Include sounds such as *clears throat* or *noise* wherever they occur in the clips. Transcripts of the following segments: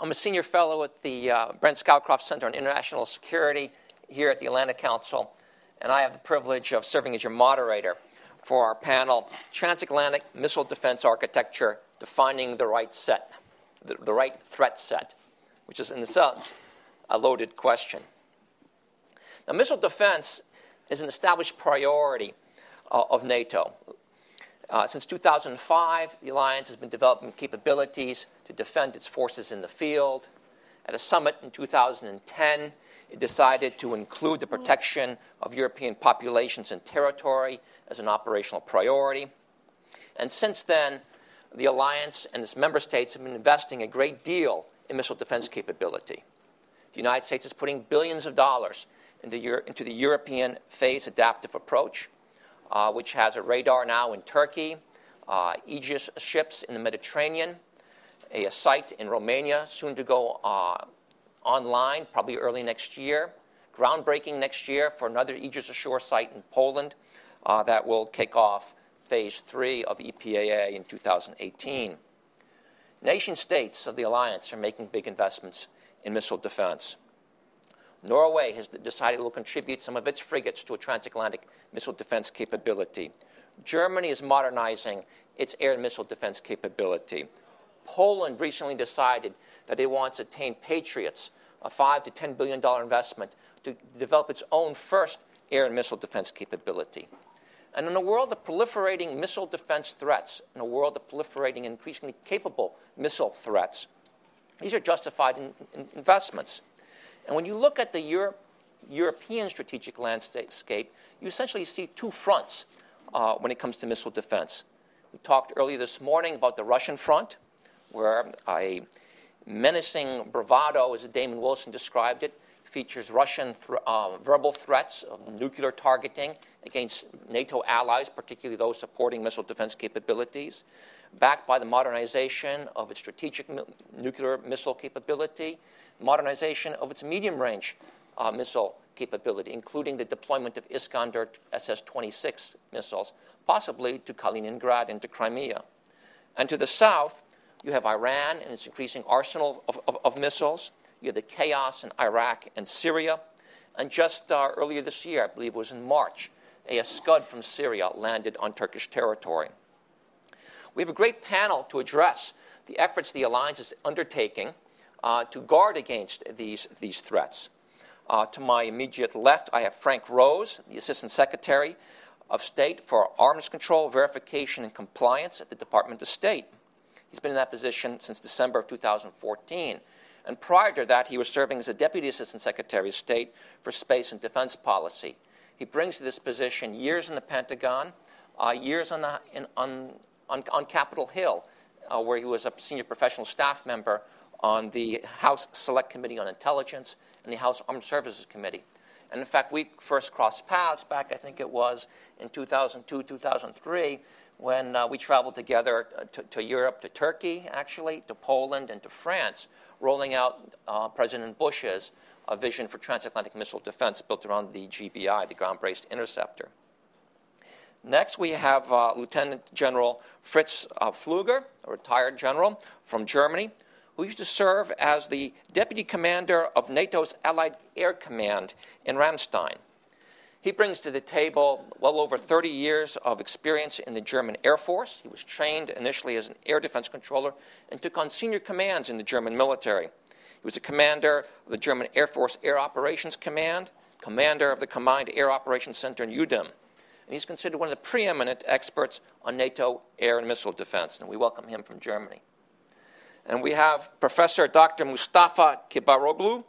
I'm a senior fellow at the uh, Brent Scowcroft Center on International Security here at the Atlantic Council, and I have the privilege of serving as your moderator for our panel Transatlantic Missile Defense Architecture Defining the Right Set, the, the Right Threat Set, which is in itself a loaded question. Now, missile defense is an established priority uh, of NATO. Uh, since 2005, the alliance has been developing capabilities to defend its forces in the field. At a summit in 2010, it decided to include the protection of European populations and territory as an operational priority. And since then, the alliance and its member states have been investing a great deal in missile defense capability. The United States is putting billions of dollars into, into the European phase adaptive approach, which has a radar now in Turkey, uh, Aegis ships in the Mediterranean, a, site in Romania soon to go uh, online, probably early next year, groundbreaking next year for another Aegis Ashore site in Poland uh, that will kick off phase three of EPAA in 2018. Nation states of the alliance are making big investments in missile defense. Norway has decided it will contribute some of its frigates to a transatlantic missile defense capability. Germany is modernizing its air and missile defense capability. Poland recently decided that it wants to attain Patriots, a five to ten billion dollar investment to develop its own first air and missile defense capability. And in a world of proliferating missile defense threats, in a world of proliferating increasingly capable missile threats, these are justified in, in investments. And when you look at the Europe, European strategic landscape, you essentially see two fronts uh, when it comes to missile defense. We talked earlier this morning about the Russian front, where a menacing bravado, as Damon Wilson described it, features Russian th- uh, verbal threats of nuclear targeting against NATO allies, particularly those supporting missile defense capabilities, backed by the modernization of its strategic mi- nuclear missile capability, modernization of its medium range uh, missile capability, including the deployment of Iskander SS 26 missiles, possibly to Kaliningrad and to Crimea. And to the south, you have Iran and its increasing arsenal of, of, of missiles. You have the chaos in Iraq and Syria. And just uh, earlier this year, I believe it was in March, a Scud from Syria landed on Turkish territory. We have a great panel to address the efforts the alliance is undertaking uh, to guard against these, these threats. Uh, to my immediate left, I have Frank Rose, the Assistant Secretary of State for Arms Control, Verification, and Compliance at the Department of State. He's been in that position since December of 2014. And prior to that, he was serving as a Deputy Assistant Secretary of State for Space and Defense Policy. He brings to this position years in the Pentagon, uh, years on, the, in, on, on, on, Capitol Hill, uh, where he was a senior professional staff member on the House Select Committee on Intelligence and the House Armed Services Committee. And in fact, we first crossed paths back, I think it was in 2002, 2003, when uh, we traveled together uh, to, to, Europe, to Turkey, actually, to Poland, and to France, rolling out uh, President Bush's uh, vision for transatlantic missile defense built around the GBI, the ground based interceptor. Next, we have uh, Lieutenant General Fritz uh, Ploeger, a retired general from Germany, who used to serve as the deputy commander of NATO's Allied Air Command in Ramstein. He brings to the table well over 30 years of experience in the German Air Force. He was trained initially as an air defense controller and took on senior commands in the German military. He was a commander of the German Air Force Air Operations Command, commander of the Combined Air Operations Center in Uedem. And he's considered one of the preeminent experts on NATO air and missile defense, and we welcome him from Germany. And we have Professor Dr. Mustafa Kibaroglu,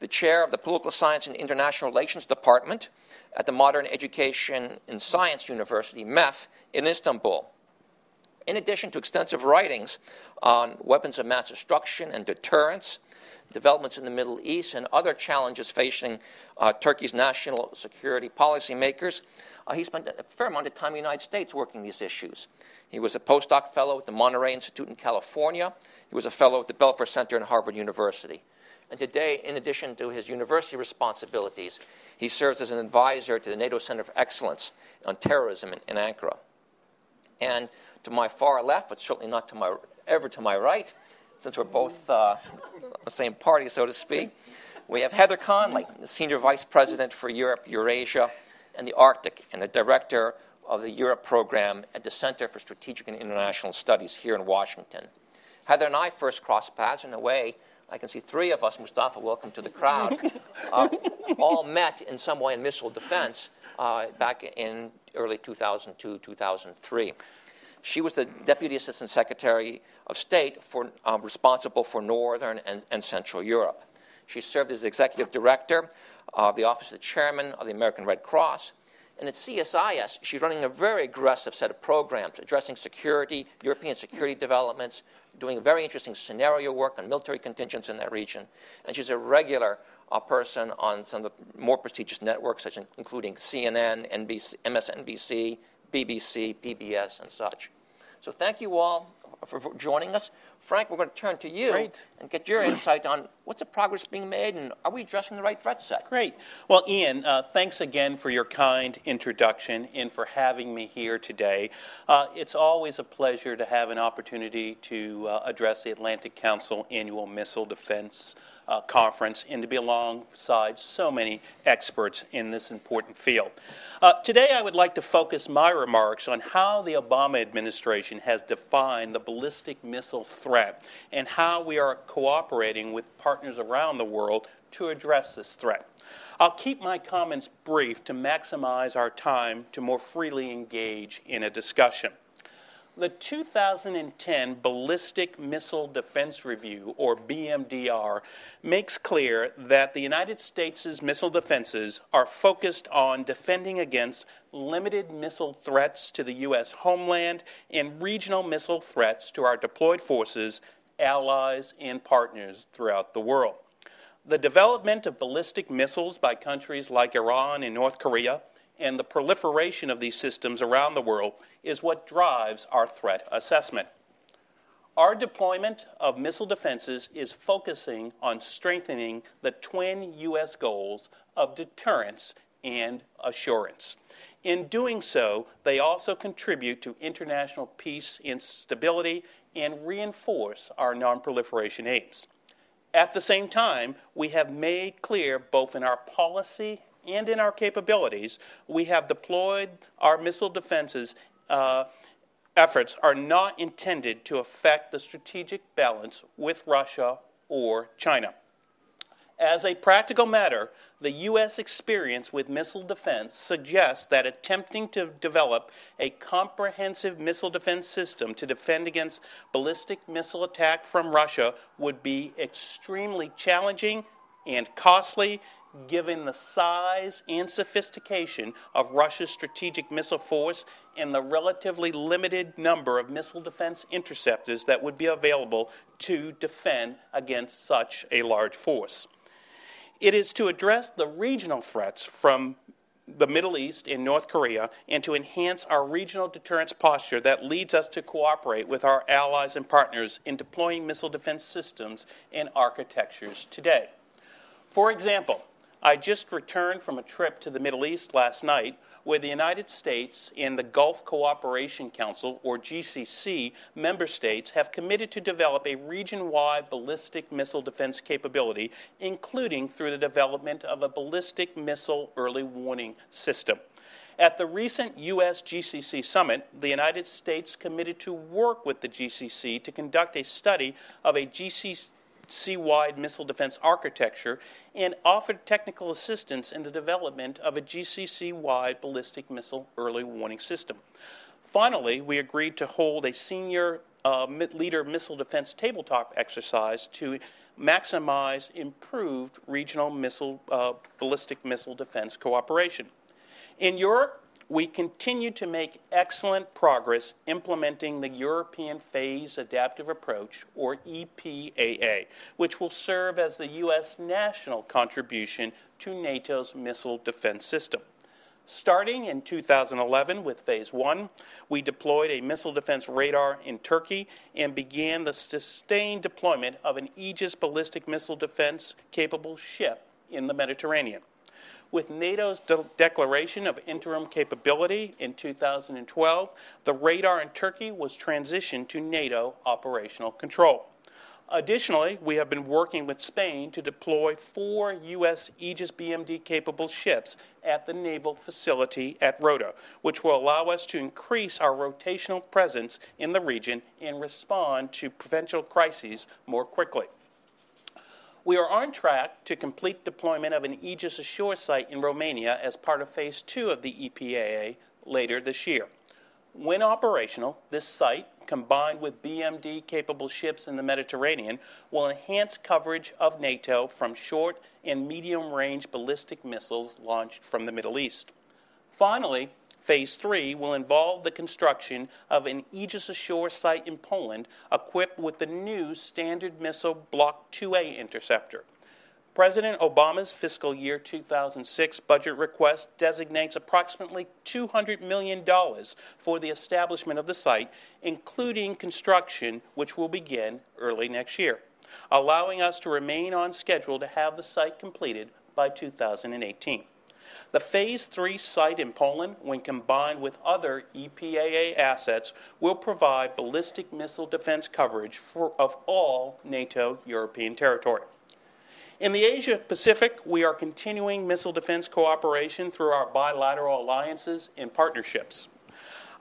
the chair of the Political Science and International Relations Department at the Modern Education and Science University, MEF, in Istanbul. In addition to extensive writings on weapons of mass destruction and deterrence, developments in the Middle East, and other challenges facing uh, Turkey's national security policymakers, uh, he spent a fair amount of time in the United States working these issues. He was a postdoc fellow at the Monterey Institute in California. He was a fellow at the Belfer Center in Harvard University. And today, in addition to his university responsibilities, he serves as an advisor to the NATO Center for Excellence on Terrorism in, in Ankara. And to my far left, but certainly not to my, ever to my right, since we're both uh, the same party, so to speak. We have Heather Conley, the Senior Vice President for Europe, Eurasia, and the Arctic, and the Director of the Europe Program at the Center for Strategic and International Studies here in Washington. Heather and I first crossed paths in a way. I can see three of us, Mustafa, welcome to the crowd, *laughs* uh, all met in some way in missile defense uh, back in early 2002, 2003. She was the Deputy Assistant Secretary of State for, um, responsible for Northern and, and Central Europe. She served as Executive Director of the Office of the Chairman of the American Red Cross. And at CSIS, she's running a very aggressive set of programs addressing security, European security developments, doing very interesting scenario work on military contingents in that region. And she's a regular uh, person on some of the more prestigious networks, such as, including CNN, NBC, MSNBC, BBC, PBS, and such. So thank you all for, for joining us. Frank, we're going to turn to you Great. and get your insight on what's the progress being made and are we addressing the right threat set? Great. Well, Ian, uh, thanks again for your kind introduction and for having me here today. Uh, it's always a pleasure to have an opportunity to uh, address the Atlantic Council Annual Missile Defense uh, conference and to be alongside so many experts in this important field. Uh, today, I would like to focus my remarks on how the Obama administration has defined the ballistic missile threat and how we are cooperating with partners around the world to address this threat. I'll keep my comments brief to maximize our time to more freely engage in a discussion. The 2010 Ballistic Missile Defense Review, or BMDR, makes clear that the United States' missile defenses are focused on defending against limited missile threats to the U.S. homeland and regional missile threats to our deployed forces, allies, and partners throughout the world. The development of ballistic missiles by countries like Iran and North Korea and the proliferation of these systems around the world is what drives our threat assessment. Our deployment of missile defenses is focusing on strengthening the twin U.S. goals of deterrence and assurance. In doing so, they also contribute to international peace and stability and reinforce our nonproliferation aims. At the same time, we have made clear, both in our policy and in our capabilities, we have deployed our missile defenses uh, efforts are not intended to affect the strategic balance with Russia or China. As a practical matter, the U.S. experience with missile defense suggests that attempting to develop a comprehensive missile defense system to defend against ballistic missile attack from Russia would be extremely challenging and costly given the size and sophistication of Russia's strategic missile force and the relatively limited number of missile defense interceptors that would be available to defend against such a large force. It is to address the regional threats from the Middle East and North Korea and to enhance our regional deterrence posture that leads us to cooperate with our allies and partners in deploying missile defense systems and architectures today. For example, I just returned from a trip to the Middle East last night where the United States and the Gulf Cooperation Council, or GCC, member states have committed to develop a region wide ballistic missile defense capability, including through the development of a ballistic missile early warning system. At the recent U.S. GCC summit, the United States committed to work with the GCC to conduct a study of a GCC GCC-wide missile defense architecture and offered technical assistance in the development of a GCC-wide ballistic missile early warning system. Finally, we agreed to hold a senior uh, leader missile defense tabletop exercise to maximize improved regional missile uh, ballistic missile defense cooperation. In Europe, we continue to make excellent progress implementing the European Phase Adaptive Approach, or EPAA, which will serve as the U.S. national contribution to NATO's missile defense system. Starting in 2011 with Phase 1, we deployed a missile defense radar in Turkey and began the sustained deployment of an Aegis ballistic missile defense capable ship in the Mediterranean. With NATO's de- declaration of interim capability in 2012, the radar in Turkey was transitioned to NATO operational control. Additionally, we have been working with Spain to deploy four U.S. Aegis BMD capable ships at the naval facility at Rota, which will allow us to increase our rotational presence in the region and respond to potential crises more quickly. We are on track to complete deployment of an Aegis Ashore site in Romania as part of Phase 2 of the EPAA later this year. When operational, this site, combined with BMD capable ships in the Mediterranean, will enhance coverage of NATO from short and medium range ballistic missiles launched from the Middle East. Finally, Phase 3 will involve the construction of an Aegis Ashore site in Poland equipped with the new Standard Missile Block 2A interceptor. President Obama's fiscal year 2006 budget request designates approximately $200 million for the establishment of the site, including construction, which will begin early next year, allowing us to remain on schedule to have the site completed by 2018. The Phase 3 site in Poland, when combined with other EPAA assets, will provide ballistic missile defense coverage for, of all NATO European territory. In the Asia Pacific, we are continuing missile defense cooperation through our bilateral alliances and partnerships.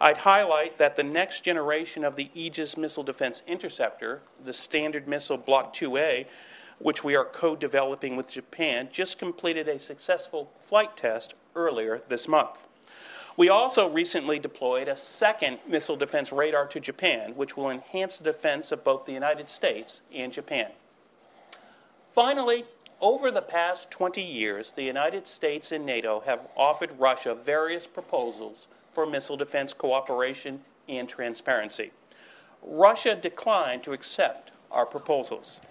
I'd highlight that the next generation of the Aegis Missile Defense Interceptor, the Standard Missile Block 2A, which we are co developing with Japan, just completed a successful flight test earlier this month. We also recently deployed a second missile defense radar to Japan, which will enhance the defense of both the United States and Japan. Finally, over the past 20 years, the United States and NATO have offered Russia various proposals for missile defense cooperation and transparency. Russia declined to accept our proposals.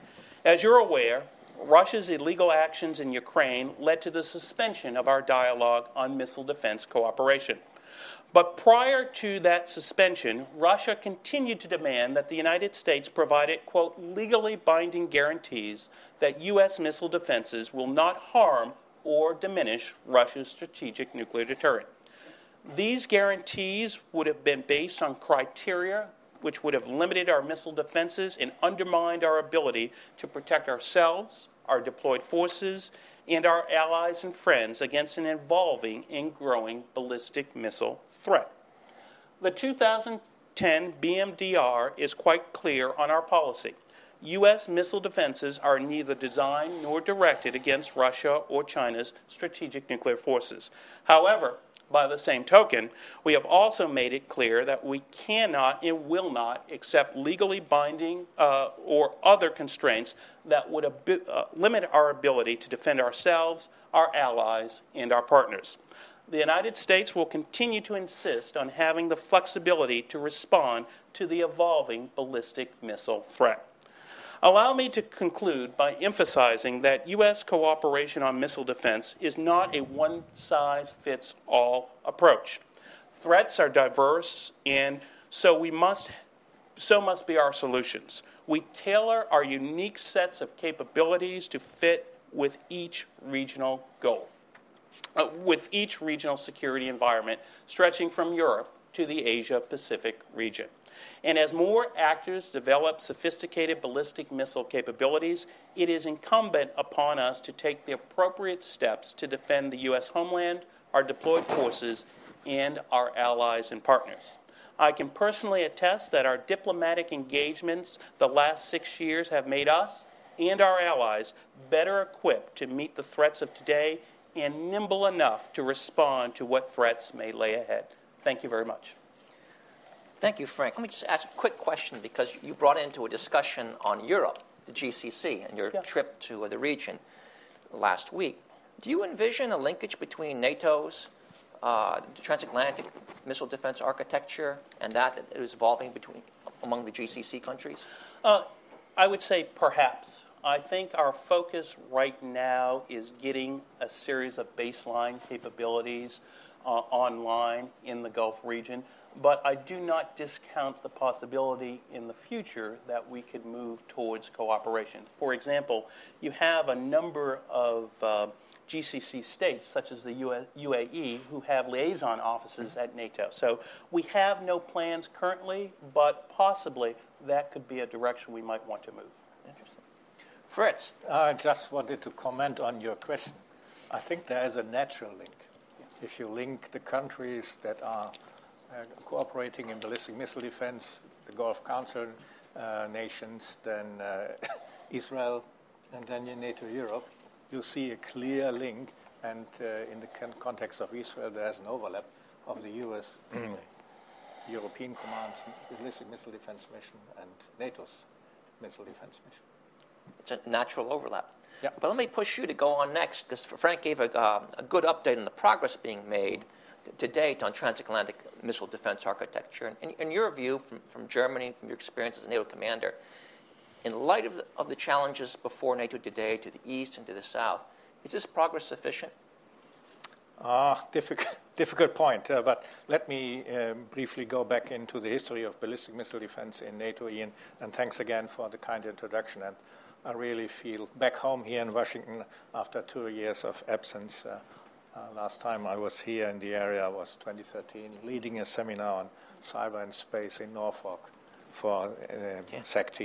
As you're aware, Russia's illegal actions in Ukraine led to the suspension of our dialogue on missile defense cooperation. But prior to that suspension, Russia continued to demand that the United States provided, quote, legally binding guarantees that U.S. missile defenses will not harm or diminish Russia's strategic nuclear deterrent. These guarantees would have been based on criteria which would have limited our missile defenses and undermined our ability to protect ourselves, our deployed forces, and our allies and friends against an evolving and growing ballistic missile threat. The 2010 BMDR is quite clear on our policy. U.S. missile defenses are neither designed nor directed against Russia or China's strategic nuclear forces. However, by the same token, we have also made it clear that we cannot and will not accept legally binding uh, or other constraints that would ab- uh, limit our ability to defend ourselves, our allies, and our partners. The United States will continue to insist on having the flexibility to respond to the evolving ballistic missile threat. Allow me to conclude by emphasizing that U.S. cooperation on missile defense is not a one size fits all approach. Threats are diverse, and so we must so must be our solutions. We tailor our unique sets of capabilities to fit with each regional goal, uh, with each regional security environment, stretching from Europe to the Asia Pacific region. And as more actors develop sophisticated ballistic missile capabilities, it is incumbent upon us to take the appropriate steps to defend the U.S. homeland, our deployed forces, and our allies and partners. I can personally attest that our diplomatic engagements the last six years have made us and our allies better equipped to meet the threats of today and nimble enough to respond to what threats may lay ahead. Thank you very much. Thank you, Frank. Let me just ask a quick question because you brought into a discussion on Europe, the GCC, and your yeah. trip to the region last week. Do you envision a linkage between NATO's uh, transatlantic missile defense architecture and that that is evolving between among the GCC countries? Uh, I would say perhaps. I think our focus right now is getting a series of baseline capabilities uh, online in the Gulf region but I do not discount the possibility in the future that we could move towards cooperation. For example, you have a number of uh, GCC states, such as the UAE, who have liaison offices at NATO. So we have no plans currently, but possibly that could be a direction we might want to move. Fritz. I just wanted to comment on your question. I think there is a natural link. If you link the countries that are cooperating in ballistic missile defense, the Gulf Council uh, nations, then uh, *coughs* Israel, and then NATO Europe, you see a clear link. And uh, in the context of Israel, there's an overlap of the US mm. European Command's ballistic missile defense mission and NATO's missile defense mission. It's a natural overlap. Yeah. But let me push you to go on next, because Frank gave a, uh, a, good update on the progress being made to date on transatlantic missile defense architecture. And in, your view, from, from Germany, from your experience as a NATO commander, in light of the, of the challenges before NATO today to the east and to the south, is this progress sufficient? Ah, difficult, *laughs* difficult point. Uh, but let me um, briefly go back into the history of ballistic missile defense in NATO, Ian. And thanks again for the kind introduction. And I really feel back home here in Washington after two years of absence. Uh, uh, last time I was here in the area was 2013, leading a seminar on cyber and space in Norfolk for uh, yeah. SACT.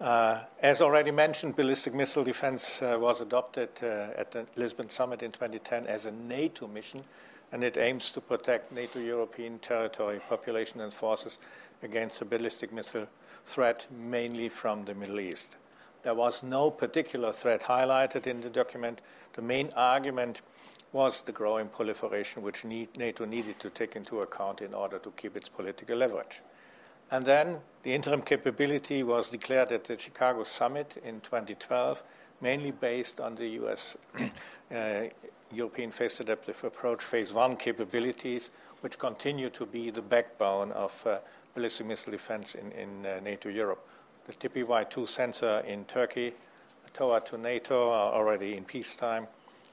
Uh, as already mentioned, ballistic missile defense uh, was adopted uh, at the Lisbon summit in 2010 as a NATO mission, and it aims to protect NATO European territory, population, and forces against the ballistic missile threat, mainly from the Middle East. There was no particular threat highlighted in the document. The main argument was the growing proliferation which need, NATO needed to take into account in order to keep its political leverage. And then the interim capability was declared at the Chicago summit in 2012, mainly based on the US *clears throat* uh, European phased adaptive approach phase one capabilities, which continue to be the backbone of uh, ballistic missile defense in, in uh, NATO Europe. The TPY2 sensor in Turkey, TOA to NATO are already in peacetime,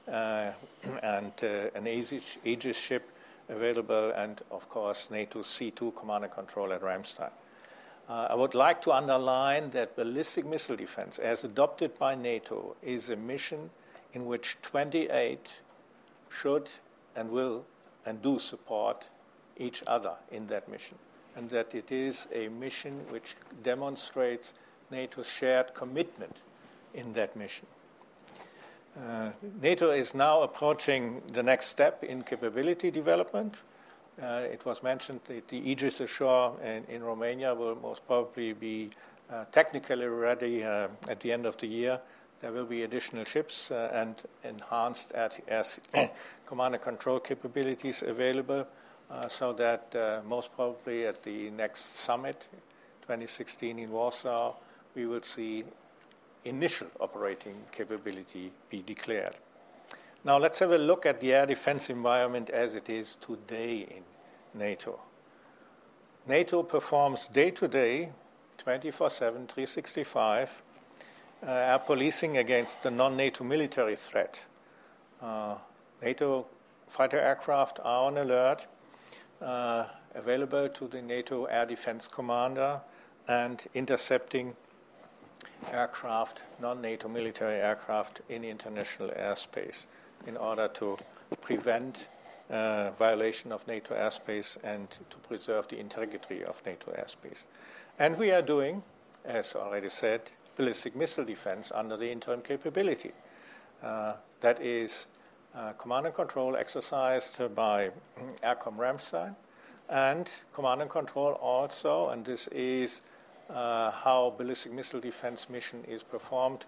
*clears throat* and uh, an Aegis, Aegis ship available, and of course, NATO C2 command and control at Ramstein. Uh, I would like to underline that ballistic missile defense, as adopted by NATO, is a mission in which 28 should and will and do support each other in that mission, and that it is a mission which demonstrates NATO's shared commitment in that mission. Uh, NATO is now approaching the next step in capability development. Uh, it was mentioned that the Aegis Ashore in, in Romania will most probably be uh, technically ready uh, at the end of the year. There will be additional ships uh, and enhanced *coughs* command and control capabilities available, uh, so that most probably at the next summit, 2016 in Warsaw, we will see initial operating capability be declared. Now let's have a look at the air defense environment as it is today in NATO. NATO performs day to day, 24 7, 365, uh, air policing against the non NATO military threat. Uh, NATO fighter aircraft are on alert, uh, available to the NATO Air Defense Commander, and intercepting aircraft, non NATO military aircraft, in international airspace in order to prevent uh, violation of NATO airspace and to preserve the integrity of NATO airspace. And we are doing, as already said, ballistic missile defense under the interim capability. Uh, that is uh, command and control exercised by Aircom Ramstein and command and control also, and this is how ballistic missile defense mission is performed,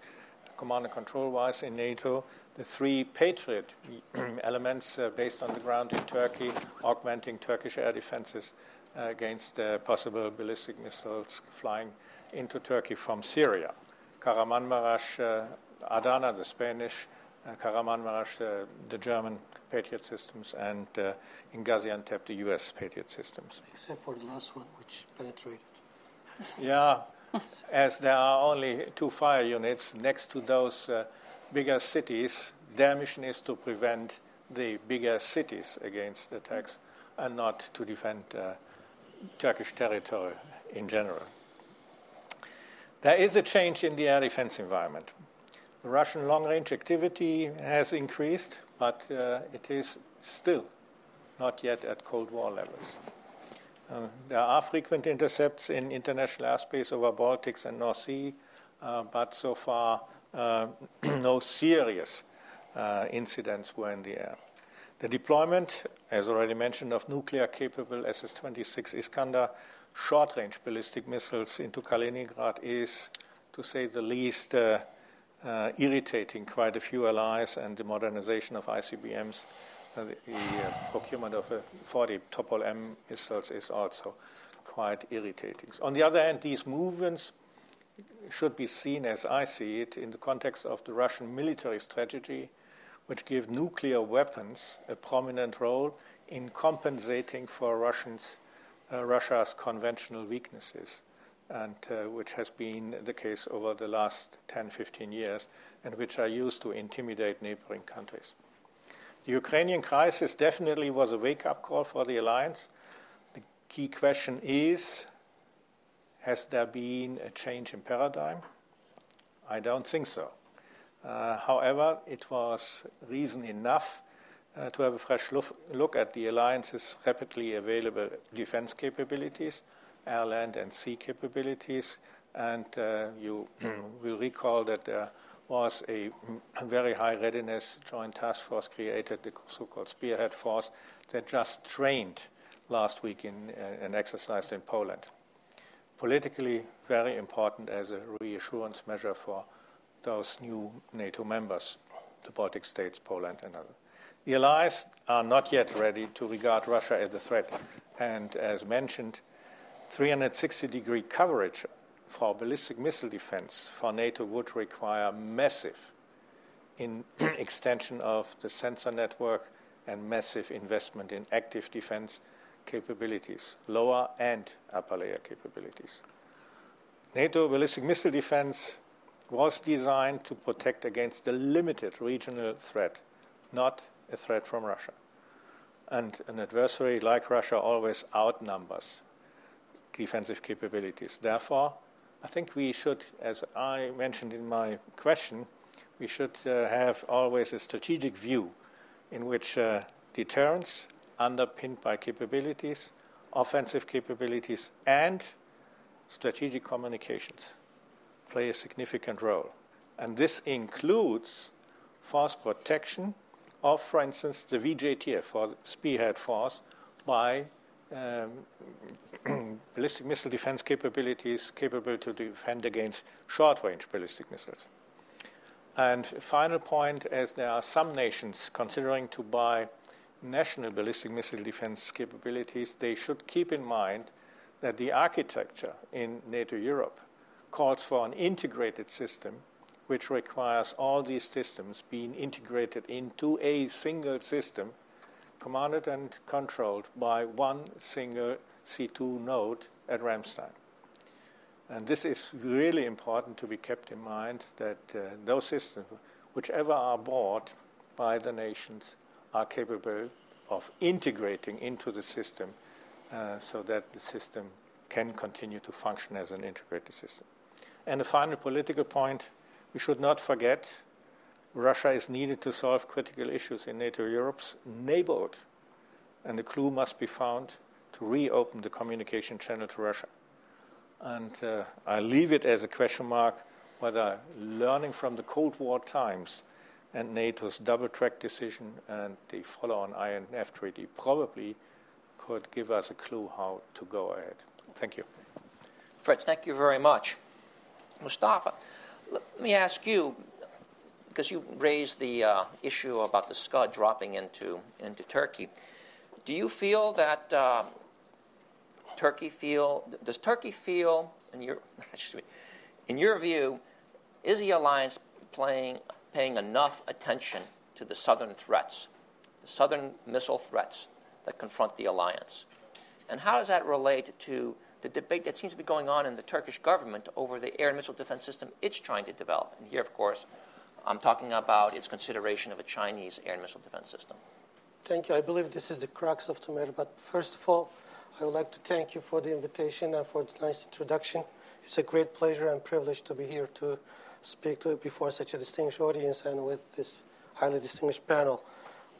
command and control wise in NATO. The three Patriot *clears throat* elements uh, based on the ground in Turkey, augmenting Turkish air defenses uh, against uh, possible ballistic missiles flying into Turkey from Syria. Kahramanmaraş, uh, Adana, the Spanish, uh, Kahramanmaraş, uh, the German Patriot systems, and uh, in Gaziantep, the US Patriot systems. Except for the last one, which penetrated. Yeah, as there are only two fire units next to those uh, bigger cities, their mission is to prevent the bigger cities against attacks and not to defend uh, Turkish territory in general. There is a change in the air defense environment. The Russian long range activity has increased, but uh, it is still not yet at Cold War levels. Uh, there are frequent intercepts in international airspace over Baltics and North Sea, uh, but so far uh, *clears throat* no serious incidents were in the air. The deployment, as already mentioned, of nuclear capable SS 26 Iskander short range ballistic missiles into Kaliningrad is, to say the least, irritating quite a few allies, and the modernization of ICBMs, the, the uh, procurement of a 40 Topol M missiles is also quite irritating. On the other hand, these movements should be seen, as I see it, in the context of the Russian military strategy, which give nuclear weapons a prominent role in compensating for Russians, uh, Russia's conventional weaknesses and uh, which has been the case over the last 10, 15 years, and which are used to intimidate neighboring countries. The Ukrainian crisis definitely was a wake up call for the alliance. The key question is has there been a change in paradigm? I don't think so. Uh, however, it was reason enough uh, to have a fresh look, look at the alliance's rapidly available defense capabilities air, land, and sea capabilities. And uh, you *clears throat* will recall that there was a very high readiness joint task force created, the so called Spearhead Force, that just trained last week in uh, an exercise in Poland. Politically, very important as a reassurance measure for those new NATO members, the Baltic states, Poland, and others. The allies are not yet ready to regard Russia as a threat, and as mentioned, 360 degree coverage for ballistic missile defense for NATO would require massive in *clears throat* extension of the sensor network and massive investment in active defense capabilities, lower and upper layer capabilities. NATO ballistic missile defense was designed to protect against the limited regional threat, not a threat from Russia. And an adversary like Russia always outnumbers defensive capabilities. Therefore, I think we should, as I mentioned in my question, we should uh, have always a strategic view in which uh, deterrence, underpinned by capabilities, offensive capabilities, and strategic communications play a significant role. And this includes force protection of, for instance, the VJTF, for Spearhead Force, by um, *clears throat* ballistic missile defense capabilities capable to defend against short range ballistic missiles. And final point, as there are some nations considering to buy national ballistic missile defense capabilities, they should keep in mind that the architecture in NATO Europe calls for an integrated system which requires all these systems being integrated into a single system commanded and controlled by one single C2 node at Ramstein. And this is really important to be kept in mind that uh, those systems, whichever are bought by the nations, are capable of integrating into the system uh, so that the system can continue to function as an integrated system. And a final political point we should not forget Russia is needed to solve critical issues in NATO Europe's neighborhood, and the clue must be found to reopen the communication channel to Russia. And uh, I leave it as a question mark whether learning from the Cold War times and NATO's double track decision and the follow on INF treaty probably could give us a clue how to go ahead. Thank you. Fritz, thank you very much. Mustafa, let me ask you because you raised the uh, issue about the Scud dropping into, into Turkey. Do you feel that uh, Turkey feel, does Turkey feel, in your, *laughs* in your view, is the alliance playing, paying enough attention to the southern threats, the southern missile threats that confront the alliance? And how does that relate to the debate that seems to be going on in the Turkish government over the air and missile defense system it's trying to develop? And here, of course, I'm talking about its consideration of a Chinese air and missile defense system. Thank you. I believe this is the crux of the matter. But first of all, I would like to thank you for the invitation and for the nice introduction. It's a great pleasure and privilege to be here to speak to before such a distinguished audience and with this highly distinguished panel.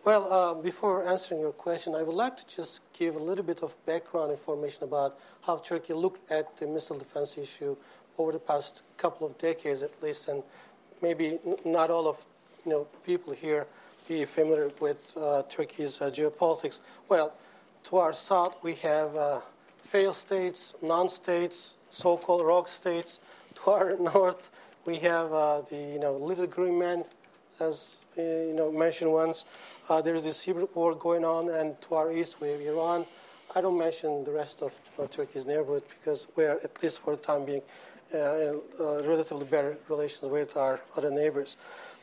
Well, uh, before answering your question, I would like to just give a little bit of background information about how Turkey looked at the missile defense issue over the past couple of decades at least, and maybe not all of you know people here be familiar with uh, Turkey's uh, geopolitics. Well, to our south we have uh, failed states, non-states, so-called rogue states. To our *laughs* north we have the you know little green man, as you know mentioned once. There's this hybrid war going on, and to our east we have Iran. I don't mention the rest of Turkey's neighborhood because we are, at least for the time being, uh, uh, relatively better relations with our other neighbors.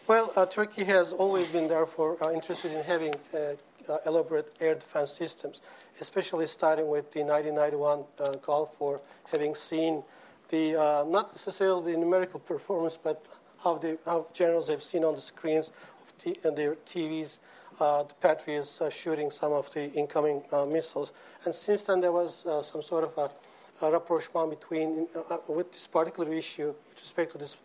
Well, uh, Turkey has always been, therefore, uh, interested in having uh, uh, elaborate air defense systems, especially starting with the 1991 Gulf War, having seen the not necessarily the numerical performance, but how, the, how generals have seen on the screens of t- their TVs uh, the Patriots uh, shooting some of the incoming uh, missiles. And since then, there was some sort of a, a rapprochement between, with this particular issue, with respect to this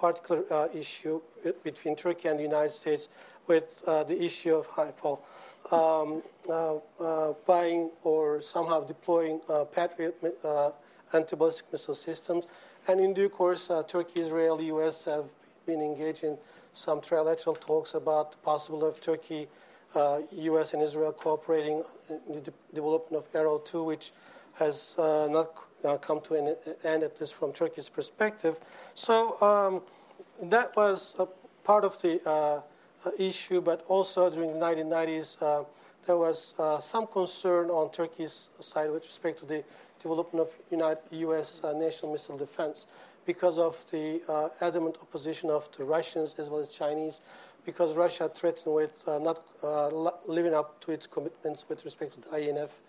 particular issue between Turkey and the United States, with the issue of HIPOL. Um, uh, uh, buying or somehow deploying uh, Patriot anti-ballistic missile systems. And in due course, Turkey, Israel, U.S. have been engaged in some trilateral talks about the possibility of Turkey, uh, U.S. and Israel cooperating in the de- development of Arrow 2, which has uh, not uh, come to an end, at least from Turkey's perspective. So um, that was part of the uh, uh, issue, but also during the 1990s, uh, there was some concern on Turkey's side with respect to the development of United, U.S. national missile defense because of the uh, adamant opposition of the Russians as well as Chinese, because Russia threatened with uh, not uh, living up to its commitments with respect to the INF,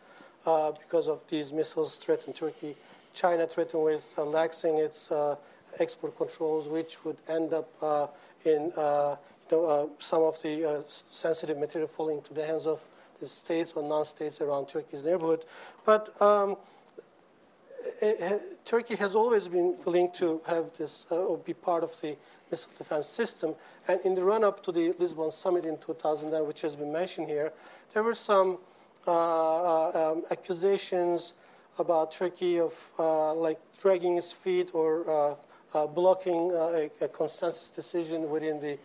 uh, because of these missiles threatened Turkey. China threatened with relaxing its uh, export controls, which would end up in you know, some of the sensitive material falling into the hands of the states or non-states around Turkey's neighborhood. But um, Turkey has always been willing to have this uh, or be part of the missile defense system. And in the run up to the Lisbon summit in 2009, which has been mentioned here, there were some uh, uh um, accusations about Turkey of uh, like dragging its feet or uh, uh, blocking a, a, consensus decision within the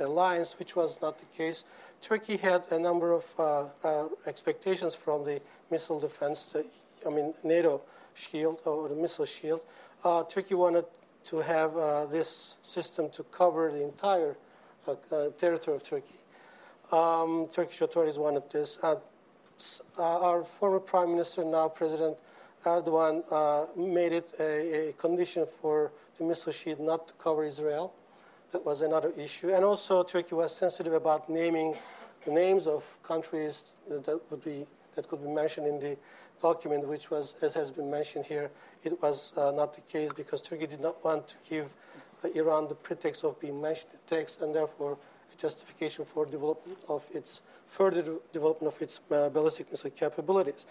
alliance, which was not the case. Turkey had a number of expectations from the missile defense. The I mean, NATO shield or the missile shield, uh, Turkey wanted to have uh, this system to cover the entire uh, uh territory of Turkey. Um, Turkish authorities wanted this. Uh, our former prime minister, now President Erdogan, uh, made it a, a, condition for the missile shield not to cover Israel. That was another issue. And also, Turkey was sensitive about naming the names of countries that, that would be that could be mentioned in the document, which was, as has been mentioned here, it was uh, not the case because Turkey did not want to give uh, Iran the pretext of being mentioned in the text, and therefore justification for development of its further development of its uh, ballistic missile capabilities.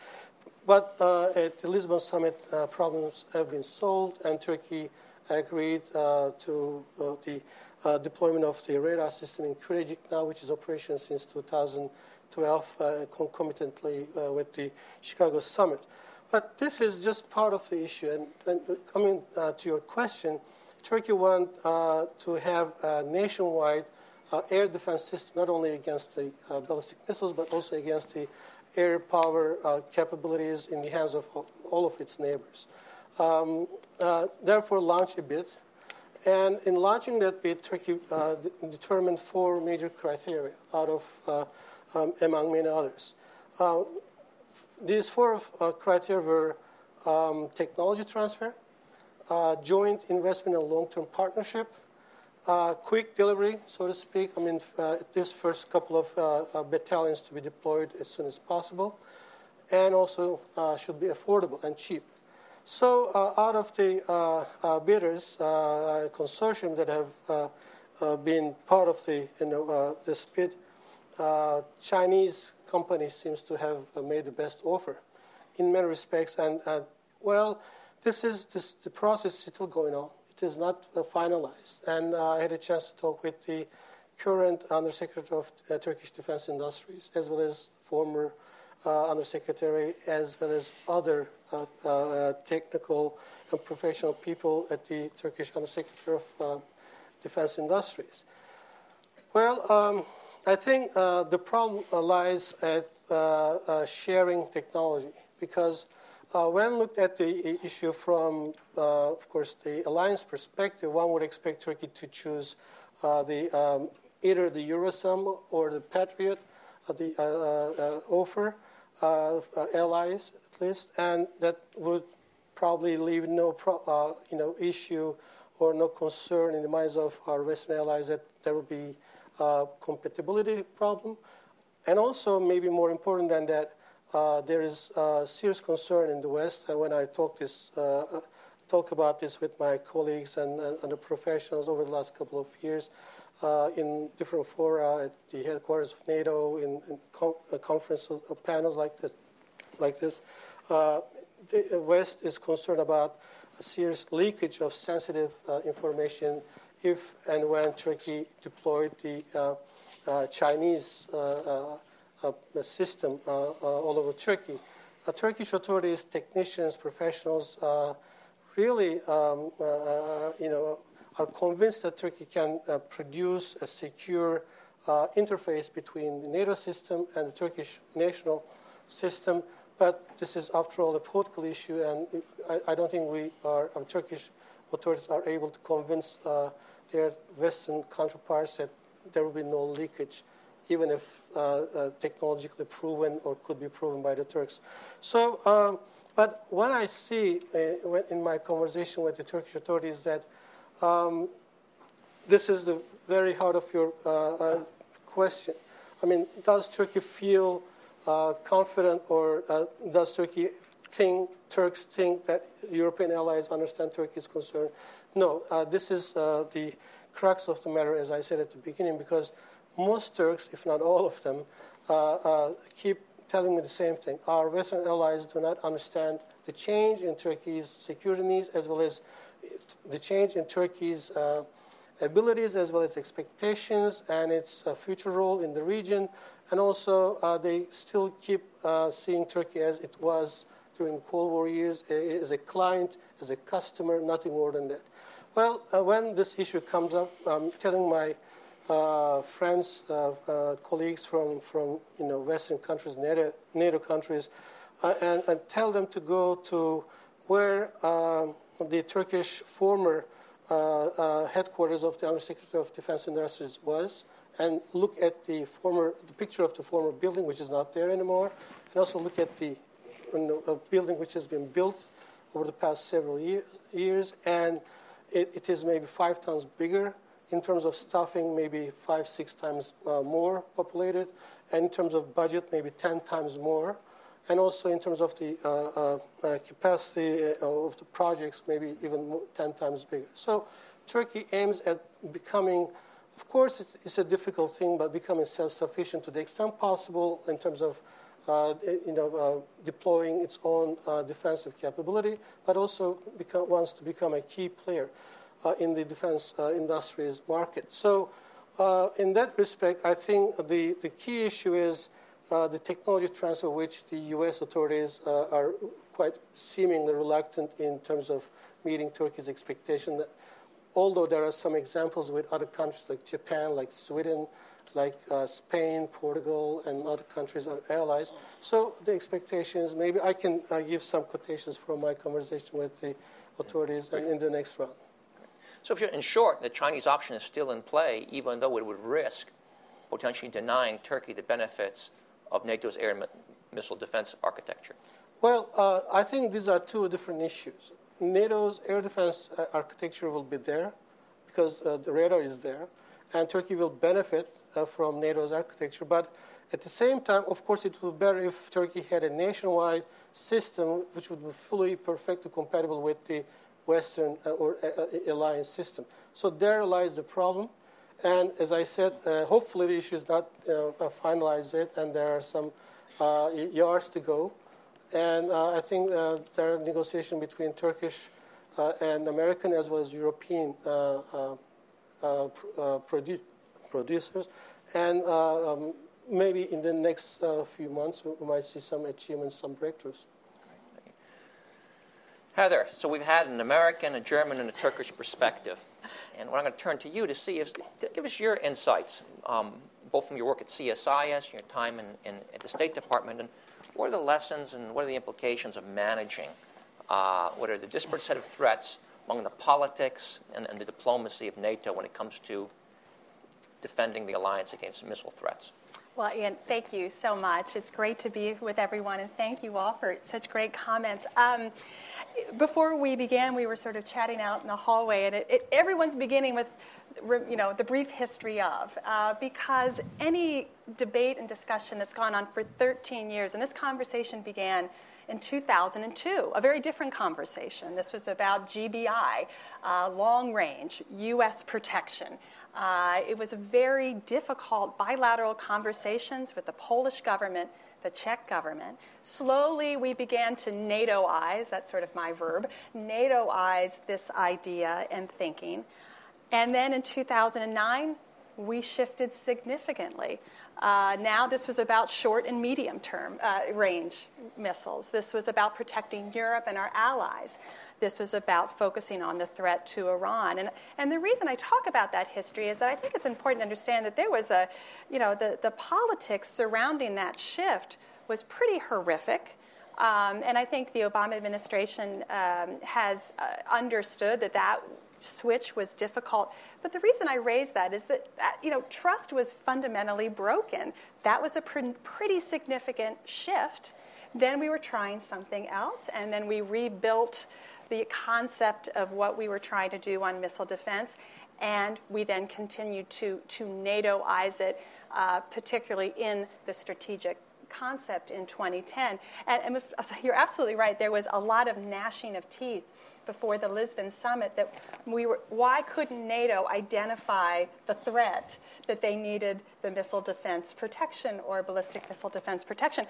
But uh, at the Lisbon summit, uh, problems have been solved, and Turkey agreed uh, to the deployment of the radar system in Kürecik now, which is operational since 2012, uh, concomitantly uh, with the Chicago summit. But this is just part of the issue. And, and coming uh, to your question, Turkey wants to have a nationwide air defense system, not only against the ballistic missiles, but also against the air power uh, capabilities in the hands of all of its neighbors. Um, uh, therefore, launch a bid. And in launching that bid, Turkey uh, d- determined four major criteria out of um, among many others. Uh, these four uh, criteria were um, technology transfer, uh, joint investment and long-term partnership, uh, quick delivery, so to speak. I mean, uh, this first couple of uh, battalions to be deployed as soon as possible, and also should be affordable and cheap. So, out of the bidders, consortium that have been part of the you know this bid, uh, Chinese company seems to have uh, made the best offer in many respects. And uh, well, this is this, the process is still going on. It is not uh, finalized. And uh, I had a chance to talk with the current Undersecretary of uh, Turkish Defense Industries, as well as former uh, Undersecretary as well as other uh, uh, technical and professional people at the Turkish Undersecretary of Defense Industries. Well, um, I think the problem lies at sharing technology because uh, when looked at the issue from, uh, of course, the alliance perspective, one would expect Turkey to choose uh, the, um, either the Eurosam or the Patriot, the offer allies at least, and that would probably leave no pro, you know issue or no concern in the minds of our Western allies that there will be compatibility problem, and also maybe more important than that, uh, there is uh, serious concern in the West. And when I talk this, uh, uh, talk about this with my colleagues and, and, and, the professionals over the last couple of years, uh, in different fora at the headquarters of NATO, in, in com- conference of, of, panels like this, like this, the West is concerned about a serious leakage of sensitive information if and when Turkey deployed the Chinese system uh, uh, all over Turkey. Uh, Turkish authorities, technicians, professionals really, um, you know, are convinced that Turkey can produce a secure interface between the NATO system and the Turkish national system. But this is, after all, a political issue, and I, I don't think we are, um, Turkish authorities are able to convince uh, their Western counterparts that there will be no leakage even if uh, uh, technologically proven or could be proven by the Turks. So, um, but what I see uh, in my conversation with the Turkish authorities that um, this is the very heart of your question. I mean, does Turkey feel uh, confident, or uh, does Turkey think Turks think that European allies understand Turkey's concern? No, uh, this is the crux of the matter, as I said at the beginning, because most Turks, if not all of them, uh, uh, keep telling me the same thing. Our Western allies do not understand the change in Turkey's security needs as well as the change in Turkey's uh, abilities as well as expectations and its uh, future role in the region. And also, uh, they still keep uh, seeing Turkey as it was during Cold War years, as a client, as a customer, nothing more than that. Well, when this issue comes up, I'm telling my uh, friends, uh, uh, colleagues from, from you know, Western countries, NATO, NATO countries, uh, and, and, tell them to go to where um, the Turkish former headquarters of the Undersecretary of Defense Industries was, and look at the former, the picture of the former building, which is not there anymore, and also look at the you know, building which has been built over the past several year, years, and it, it is maybe five times bigger in terms of staffing, maybe five, six times uh, more populated. And in terms of budget, maybe 10 times more. And also in terms of the uh, uh, uh capacity uh, of the projects, maybe even more, 10 times bigger. So Turkey aims at becoming, of course, it's a difficult thing, but becoming self-sufficient to the extent possible in terms of uh, you know, uh, deploying its own uh, defensive capability, but also become, wants to become a key player. Uh, in the defense uh, industries market. So, uh, in that respect, I think the, the key issue is the technology transfer, which the U.S. authorities are quite seemingly reluctant in terms of meeting Turkey's expectation. That, although there are some examples with other countries like Japan, like Sweden, like uh, Spain, Portugal, and other countries are allies. So the expectations, maybe I can uh, give some quotations from my conversation with the authorities and in the next round. So, in short, the Chinese option is still in play, even though it would risk potentially denying Turkey the benefits of NATO's air missile defense architecture. Well, uh, I think these are two different issues. NATO's air defense uh, architecture will be there because uh, the radar is there, and Turkey will benefit uh, from NATO's architecture. But at the same time, of course, it would be better if Turkey had a nationwide system which would be fully perfectly compatible with the Western uh, or uh, uh, alliance system. So there lies the problem. And as I said, uh, hopefully the issue is not uh, finalized yet, and there are some yards to go. And I think there are negotiations between Turkish and American as well as European produ- producers. And um, maybe in the next few months, we might see some achievements, some breakthroughs. Heather, so we've had an American, a German, and a Turkish perspective. And what I'm going to turn to you to see is to give us your insights, um, both from your work at CSIS, your time in, in, at the State Department, and what are the lessons and what are the implications of managing? Uh, what are the disparate set of threats among the politics and, and the diplomacy of NATO when it comes to defending the alliance against missile threats? Well, Ian, thank you so much. It's great to be with everyone, and thank you all for such great comments. Um, before we began, we were sort of chatting out in the hallway, and it, it, everyone's beginning with, you know, the brief history of, uh, because any debate and discussion that's gone on for 13 years, and this conversation began in 2002, a very different conversation. This was about GBI, uh, long range, U.S. protection. Uh, it was very difficult bilateral conversations with the Polish government, the Czech government. Slowly, we began to NATOize, that's sort of my verb, NATOize this idea and thinking. And then in 2009, we shifted significantly. Uh, now, this was about short and medium term uh, range missiles. This was about protecting Europe and our allies. This was about focusing on the threat to Iran. And, and the reason I talk about that history is that I think it's important to understand that there was a, you know, the, the politics surrounding that shift was pretty horrific. Um, and I think the Obama administration um, has uh, understood that that switch was difficult. But the reason I raise that is that, that you know trust was fundamentally broken. That was a pre- pretty significant shift. Then we were trying something else, and then we rebuilt the concept of what we were trying to do on missile defense, and we then continued to, to NATOize it, uh, particularly in the strategic concept in 2010. And, and you're absolutely right, there was a lot of gnashing of teeth before the Lisbon summit that we were, why couldn't NATO identify the threat that they needed the missile defense protection or ballistic missile defense protection?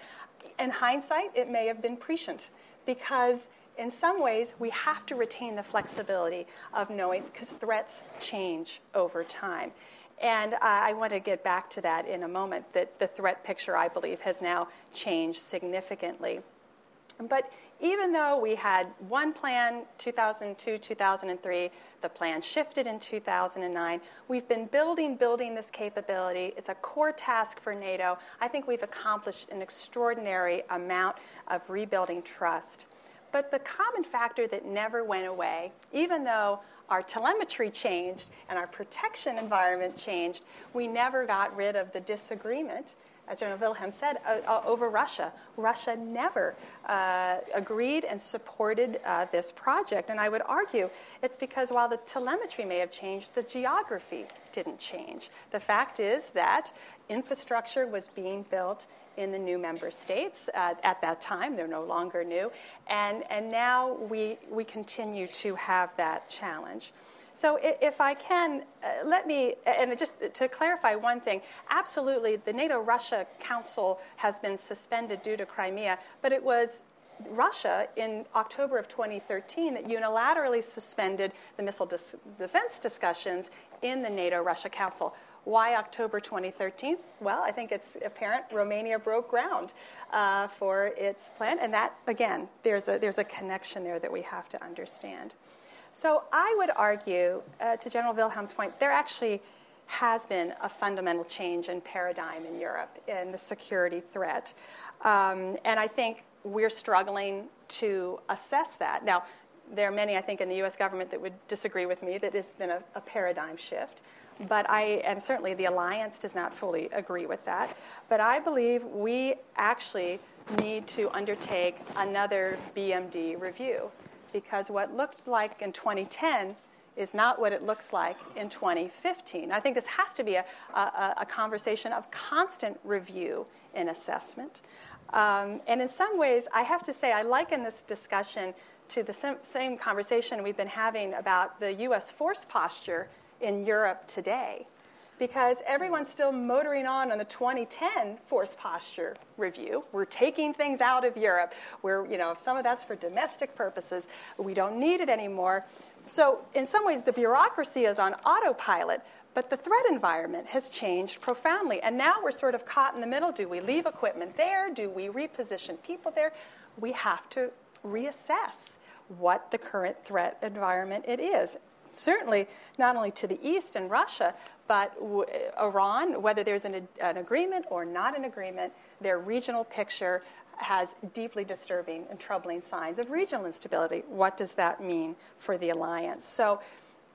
In hindsight, it may have been prescient because in some ways, we have to retain the flexibility of knowing because threats change over time. And I want to get back to that in a moment, that the threat picture, I believe, has now changed significantly. But even though we had one plan 2002 2003 the plan shifted in 2009 we've been building building this capability. It's a core task for nato. I think we've accomplished an extraordinary amount of rebuilding trust. But the common factor that never went away, even though our telemetry changed and our protection environment changed, we never got rid of the disagreement, as General Wilhelm said, uh, uh, over Russia. Russia never uh, agreed and supported uh, this project. And I would argue it's because while the telemetry may have changed, the geography didn't change. The fact is that infrastructure was being built in the new member states uh, at that time. They're no longer new. And, and now we, we continue to have that challenge. So, if I can, uh, let me, and just to clarify one thing absolutely, the NATO Russia Council has been suspended due to Crimea, but it was Russia in October of 2013 that unilaterally suspended the missile dis- defense discussions in the NATO Russia Council. Why October 2013? Well, I think it's apparent Romania broke ground uh, for its plan, and that, again, there's a, there's a connection there that we have to understand. So I would argue, uh, to General Wilhelm's point, there actually has been a fundamental change in paradigm in Europe in the security threat. Um, and I think we're struggling to assess that. Now, there are many, I think, in the US government that would disagree with me that it's been a, a paradigm shift but I, and certainly the alliance does not fully agree with that. But I believe we actually need to undertake another BMD review because what looked like in 2010 is not what it looks like in 2015. I think this has to be a, a, a conversation of constant review and assessment. Um, and in some ways, I have to say, I liken this discussion to the same, same conversation we've been having about the U.S. force posture in Europe today because everyone's still motoring on on the 2010 force posture review. We're taking things out of Europe. Where you know, some of that's for domestic purposes. We don't need it anymore. So, in some ways, the bureaucracy is on autopilot, But the threat environment has changed profoundly. And now we're sort of caught in the middle. Do we leave equipment there? Do we reposition people there? We have to reassess what the current threat environment it is. Certainly, not only to the east and Russia, but w- Iran, whether there's an, an agreement or not an agreement, their regional picture has deeply disturbing and troubling signs of regional instability. What does that mean for the alliance? So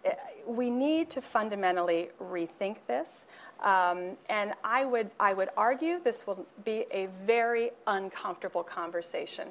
eh, we need to fundamentally rethink this. Um, and I would, I would argue this will be a very uncomfortable conversation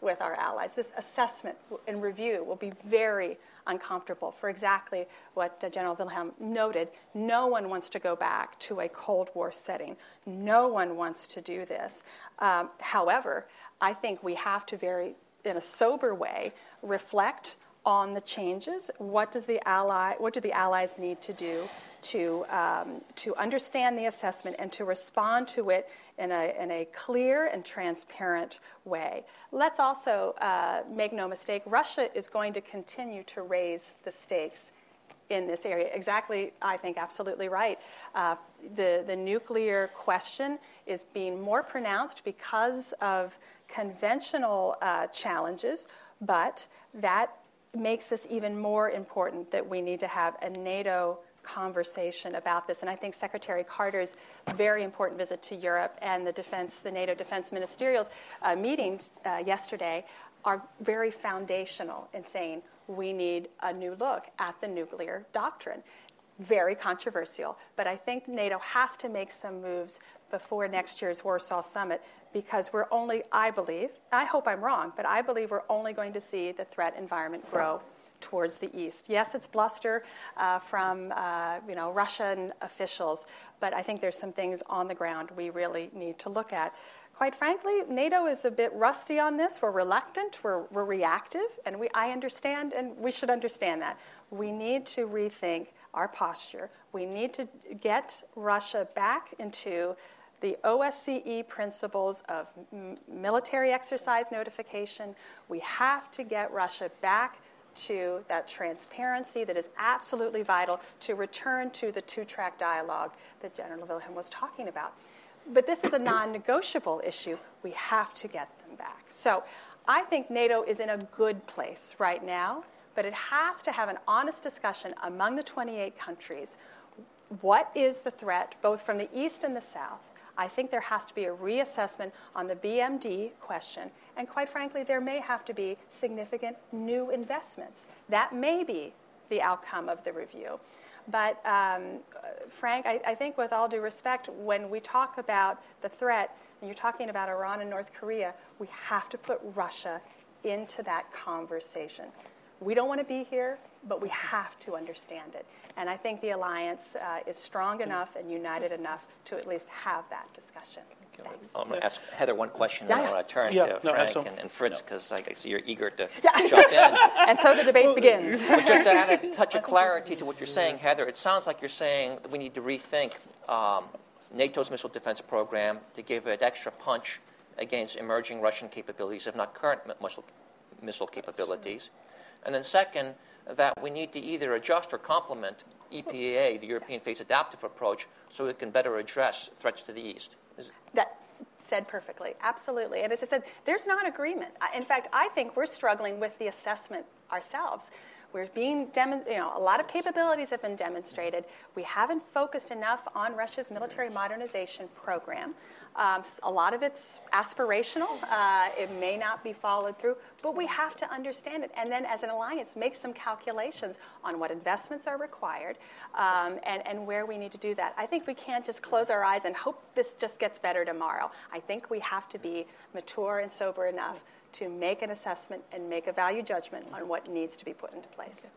with our allies. This assessment and review will be very uncomfortable for exactly what uh, General Wilhelm noted. No one wants to go back to a Cold War setting. No one wants to do this. Um, however, I think we have to very, in a sober way, reflect on the changes. What does the ally? What do the allies need to do to um, to understand the assessment and to respond to it in a in a clear and transparent way? Let's also uh, make no mistake. Russia is going to continue to raise the stakes in this area. Exactly, I think absolutely right. Uh, the, the nuclear question is being more pronounced because of conventional uh, challenges, but that makes this even more important that we need to have a NATO conversation about this. And I think Secretary Carter's very important visit to Europe and the defense, the NATO defense ministerials uh, meetings uh, yesterday are very foundational in saying we need a new look at the nuclear doctrine. Very controversial, but I think NATO has to make some moves before next year's Warsaw Summit because we're only, I believe, I hope I'm wrong, but I believe we're only going to see the threat environment grow towards the east. Yes, it's bluster uh, from uh, you know Russian officials, but I think there's some things on the ground we really need to look at. Quite frankly, NATO is a bit rusty on this. We're reluctant, we're, we're reactive, and we, I understand, and we should understand that. We need to rethink our posture. We need to get Russia back into the OSCE principles of military exercise notification. We have to get Russia back to that transparency that is absolutely vital to return to the two track dialogue that General Wilhelm was talking about. But this is a non negotiable issue. We have to get them back. So I think NATO is in a good place right now, but it has to have an honest discussion among the 28 countries. What is the threat, both from the East and the South? I think there has to be a reassessment on the BMD question. And quite frankly, there may have to be significant new investments. That may be the outcome of the review. But, um, Frank, I, I, think with all due respect, when we talk about the threat, and you're talking about Iran and North Korea, we have to put Russia into that conversation. We don't want to be here, but we have to understand it. And I think the alliance uh, is strong enough and united enough to at least have that discussion. Thanks. I'm going to ask Heather one question, then yeah. I want to turn yeah, to no, Frank and, and, Fritz because no. I see you're eager to *laughs* yeah. jump in. *laughs* and so the debate begins. But just to add a *laughs* touch of clarity to what you're saying, Heather, it sounds like you're saying that we need to rethink um, NATO's missile defense program to give it extra punch against emerging Russian capabilities, if not current missile, missile capabilities. And then, second, that we need to either adjust or complement EPA, the European yes. Phase Adaptive Approach, so it can better address threats to the East. Is that said perfectly, absolutely. And as I said, there's not agreement. In fact, I think we're struggling with the assessment ourselves. We're being, demo- you know, a lot of capabilities have been demonstrated. We haven't focused enough on Russia's military modernization program. Um, a lot of it's aspirational. Uh, it may not be followed through, but we have to understand it. And then, as an alliance, make some calculations on what investments are required um, and, and where we need to do that. I think we can't just close our eyes and hope this just gets better tomorrow. I think we have to be mature and sober enough to make an assessment and make a value judgment on what needs to be put into place.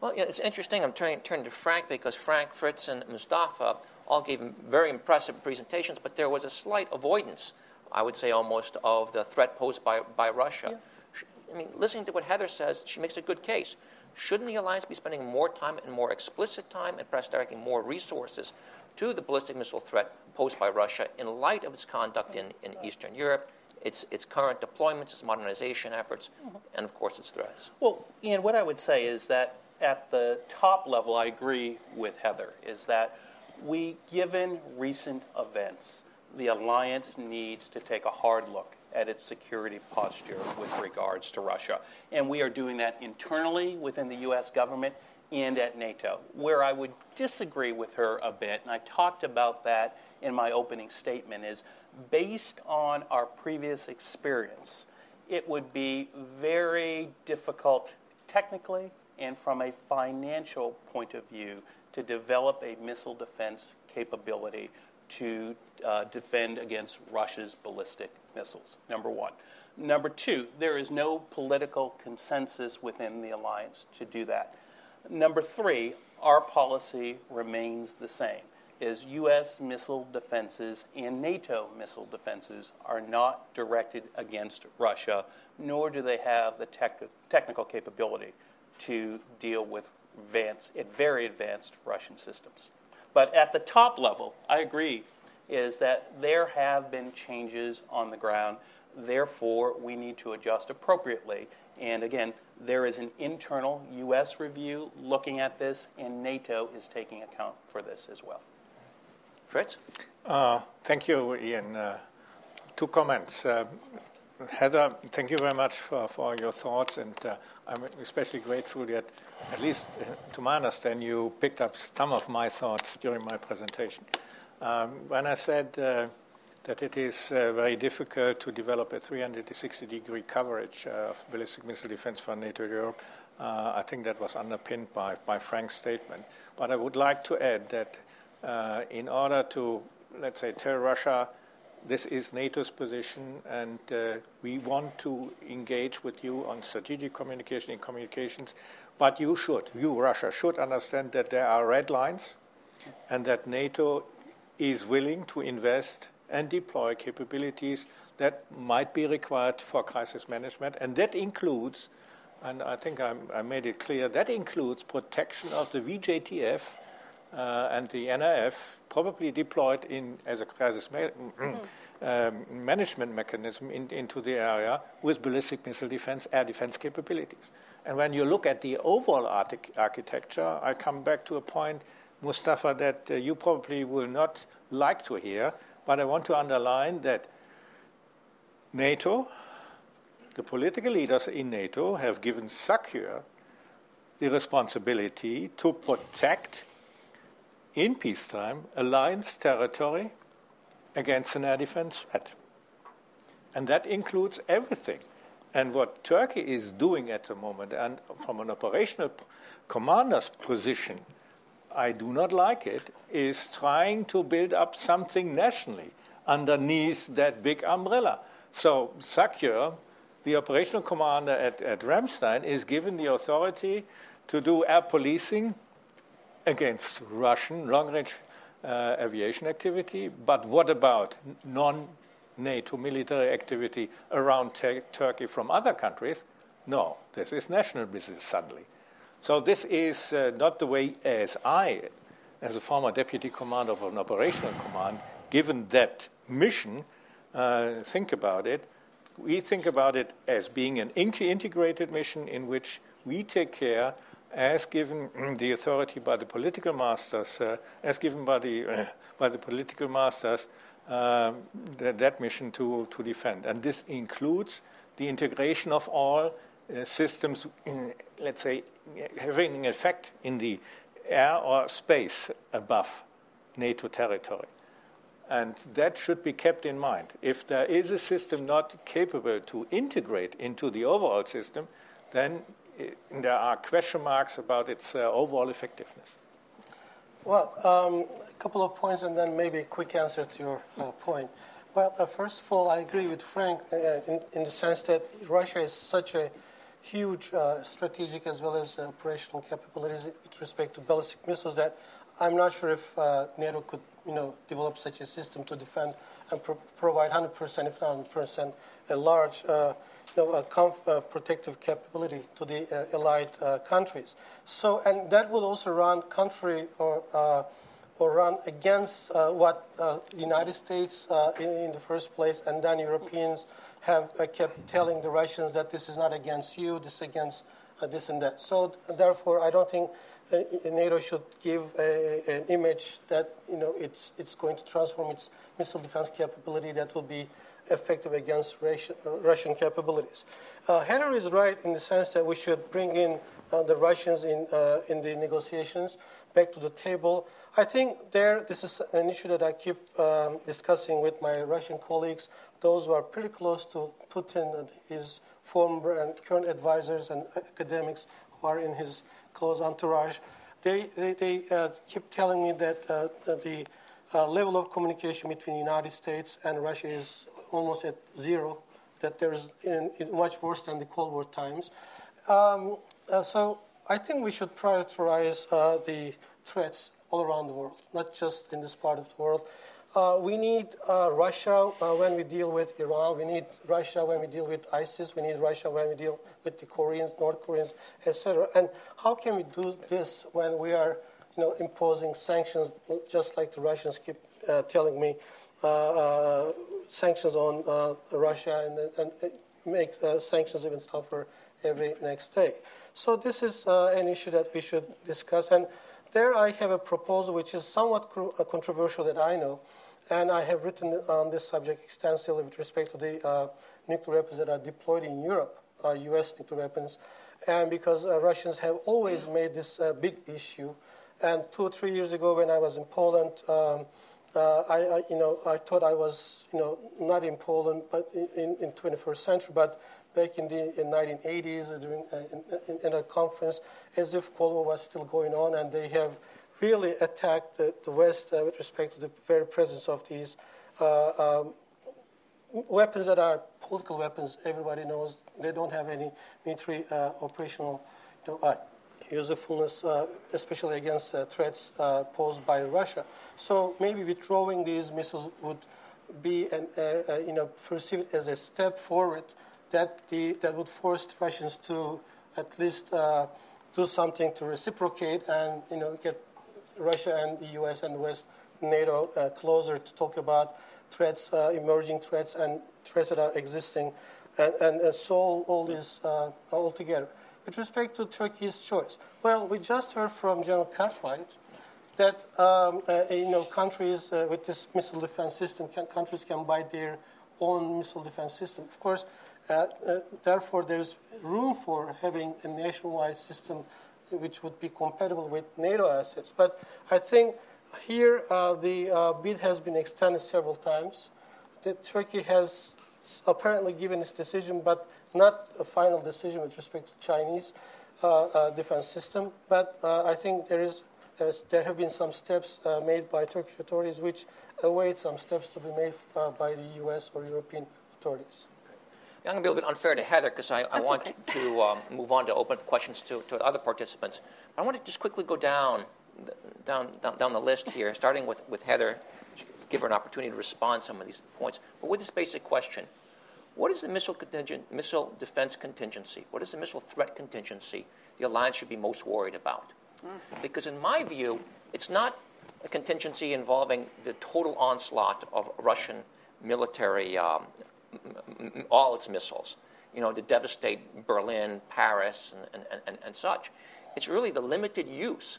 Well, it's interesting. I'm turning, turning to Frank because Frank, Fritz, and Mustafa all gave very impressive presentations, but there was a slight avoidance, I would say almost, of the threat posed by, by Russia. Yeah. I mean, listening to what Heather says, she makes a good case. Shouldn't the alliance be spending more time and more explicit time and perhaps directing more resources to the ballistic missile threat posed by Russia in light of its conduct in, in Eastern Europe, its, its current deployments, its modernization efforts, mm-hmm. and of course its threats? Well, Ian, what I would say is that at the top level, I agree with Heather, is that we, given recent events, the alliance needs to take a hard look at its security posture with regards to Russia. And we are doing that internally within the U.S. government and at NATO. Where I would disagree with her a bit, and I talked about that in my opening statement, is based on our previous experience, it would be very difficult technically and from a financial point of view to develop a missile defense capability to uh, defend against Russia's ballistic missiles, number one. Number two, there is no political consensus within the alliance to do that. Number three, our policy remains the same is U.S. missile defenses and NATO missile defenses are not directed against Russia, nor do they have the tech- technical capability to deal with advanced, very advanced Russian systems. But at the top level, I agree, is that there have been changes on the ground. Therefore, we need to adjust appropriately. And again, there is an internal U.S. review looking at this, and NATO is taking account for this as well. Fritz? Uh, thank you, Ian. Uh, two comments. Uh, Heather, thank you very much for, for your thoughts, and uh, I'm especially grateful that, at least uh, to my understanding, you picked up some of my thoughts during my presentation. Um, when I said uh, that it is uh, very difficult to develop a 360 degree coverage uh, of ballistic missile defense for NATO Europe, uh, I think that was underpinned by, by Frank's statement. But I would like to add that in order to, let's say, tell Russia this is NATO's position, and uh, we want to engage with you on strategic communication and communications. But you should, you, Russia, should understand that there are red lines and that NATO is willing to invest and deploy capabilities that might be required for crisis management. And that includes, and I think I'm, i made it clear, that includes protection of the VJTF and the NRF probably deployed in as a crisis ma- um, management mechanism in, into the area with ballistic missile defense, air defense capabilities. And when you look at the overall architecture, I come back to a point, Mustafa, that uh, you probably will not like to hear, but I want to underline that NATO, the political leaders in NATO, have given SACEUR the responsibility to protect in peacetime alliance territory against an air defense threat. And that includes everything. And what Turkey is doing at the moment, and from an operational commander's position, I do not like it, is trying to build up something nationally underneath that big umbrella. So SACEUR, the operational commander at, at Ramstein, is given the authority to do air policing against Russian long range uh, aviation activity, but what about non NATO military activity around Turkey from other countries? No, this is national business suddenly. So, this is uh, not the way as I, as a former deputy commander of an operational command, given that mission, uh, think about it. We think about it as being an integrated mission in which we take care as given *clears throat* the authority by the political masters, uh, as given by the, uh, by the political masters, uh, that, that, mission to, to defend. And this includes the integration of all uh, systems, in, let's say, having an effect in the air or space above NATO territory. And that should be kept in mind. If there is a system not capable to integrate into the overall system, then there are question marks about its uh, overall effectiveness. Well, um, a couple of points and then maybe a quick answer to your uh, point. Well, uh, first of all, I agree with Frank uh, in, in, the sense that Russia is such a huge uh, strategic as well as operational capabilities with respect to ballistic missiles that I'm not sure if uh, NATO could, you know, develop such a system to defend and pro- provide 100%, if not 100%, a large know, comf- protective capability to the uh, allied uh, countries. So, and that would also run country or uh, or run against what the United States in, in, the first place, and then Europeans have kept telling the Russians that this is not against you, this is against uh, this and that. So therefore, I don't think uh, NATO should give a, an image that you know it's it's going to transform its missile defense capability that will be effective against Russian capabilities. Uh, Heather is right in the sense that we should bring in uh, the Russians in uh, in the negotiations back to the table. I think there this is an issue that I keep um, discussing with my Russian colleagues, those who are pretty close to Putin and his former and current advisors and academics who are in his close entourage. They, they, they uh, keep telling me that uh, the uh, level of communication between the United States and Russia is almost at zero, that there's in, in much worse than the Cold War times. Um, uh, so I think we should prioritize uh, the threats all around the world, not just in this part of the world. Uh, we need uh, Russia uh, when we deal with Iran. We need Russia when we deal with ISIS. We need Russia when we deal with the Koreans, North Koreans, etc. And how can we do this when we are, you know, imposing sanctions, just like the Russians keep uh, telling me, sanctions on Russia and, and make sanctions even tougher every next day. So this is an issue that we should discuss. And there I have a proposal which is somewhat controversial that I know. And I have written on this subject extensively with respect to the uh, nuclear weapons that are deployed in Europe, uh, U.S. nuclear weapons. And because uh, Russians have always made this a big issue. And two or three years ago, when I was in Poland, um, uh, I, I, you know, I thought I was, you know, not in Poland, but in, in 21st century, but back in the in 1980s during uh, in, in, in, a conference, as if Cold War was still going on, and they have really attacked the, the West uh, with respect to the very presence of these uh, um, weapons that are political weapons. Everybody knows they don't have any military uh, operational you know, uh, usefulness, uh, especially against threats posed by Russia. So maybe withdrawing these missiles would be, an, you know, perceived as a step forward that the, that would force Russians to at least uh, do something to reciprocate and you know get Russia and the U.S. and West, NATO uh, closer to talk about threats, uh, emerging threats, and threats that are existing, and, and, and solve all this uh, all together. With respect to Turkey's choice, well, we just heard from General Cartwright that um, uh, you know countries uh, with this missile defense system, can, countries can buy their own missile defense system. Of course, uh, uh, therefore, there's room for having a nationwide system which would be compatible with NATO assets. But I think here uh, the uh, bid has been extended several times. The, Turkey has apparently given its decision, but not a final decision with respect to Chinese uh, uh defense system. But uh, I think there is there have been some steps uh, made by Turkish authorities which await some steps to be made by the U.S. or European authorities. I'm going to be a little bit unfair to Heather because I, I, want okay. to um, move on to open up questions to, to other participants. But I want to just quickly go down, down, down, down the list here, starting with, with Heather, give her an opportunity to respond to some of these points. But with this basic question what is the missile, missile defense contingency? What is the missile threat contingency the alliance should be most worried about? Because, in my view, it's not a contingency involving the total onslaught of Russian military um, all its missiles, you know, to devastate Berlin, Paris, and, and, and, and such. It's really the limited use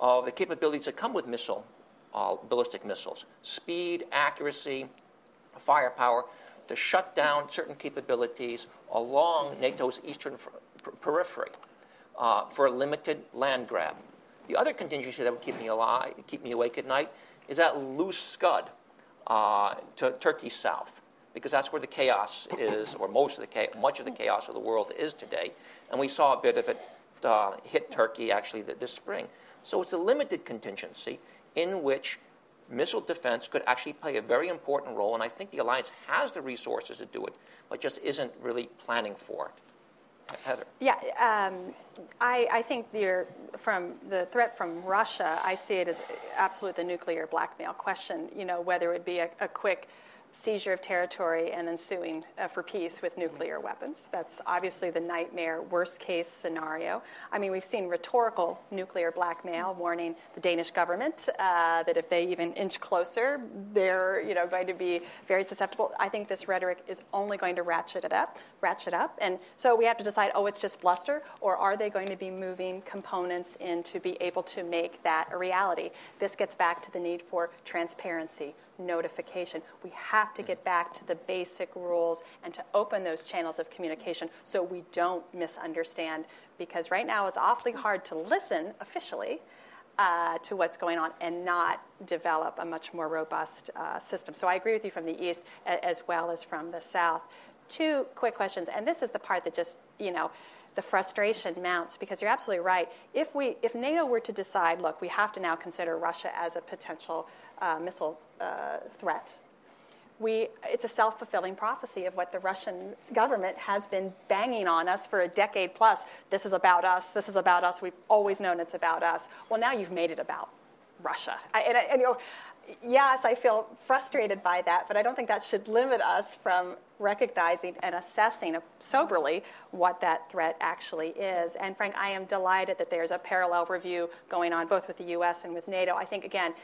of the capabilities that come with missile, uh, ballistic missiles speed, accuracy, firepower to shut down certain capabilities along NATO's eastern periphery uh, for a limited land grab. The other contingency that would keep me alive, keep me awake at night, is that loose scud uh, to Turkey's south because that's where the chaos is, or most of the chaos, much of the chaos of the world is today. And we saw a bit of it uh, hit Turkey actually this spring. So it's a limited contingency in which missile defense could actually play a very important role, and I think the alliance has the resources to do it, but just isn't really planning for it. Heather. Yeah, um, I, I, think the, from the threat from Russia, I see it as absolutely the nuclear blackmail question. You know, whether it would be a, a quick seizure of territory and ensuing uh, for peace with nuclear weapons. That's obviously the nightmare, worst case scenario. I mean, we've seen rhetorical nuclear blackmail warning the Danish government uh, that if they even inch closer, they're you know going to be very susceptible. I think this rhetoric is only going to ratchet it up, ratchet up, and so we have to decide: oh, it's just bluster, or are they going to be moving components in to be able to make that a reality? This gets back to the need for transparency notification. We have to get back to the basic rules and to open those channels of communication so we don't misunderstand. Because right now it's awfully hard to listen officially uh, to what's going on and not develop a much more robust uh, system. So I agree with you from the east as well as from the south. Two quick questions, and this is the part that just, you know, the frustration mounts because you're absolutely right. If we, if NATO were to decide, look, we have to now consider Russia as a potential uh, missile uh, threat. We, it's a self fulfilling prophecy of what the Russian government has been banging on us for a decade plus. This is about us. This is about us. We've always known it's about us. Well, now you've made it about Russia. I, and, and, you know, yes, I feel frustrated by that, but I don't think that should limit us from recognizing and assessing soberly what that threat actually is. And Frank, I am delighted that there's a parallel review going on both with the U.S. and with NATO. I think, again,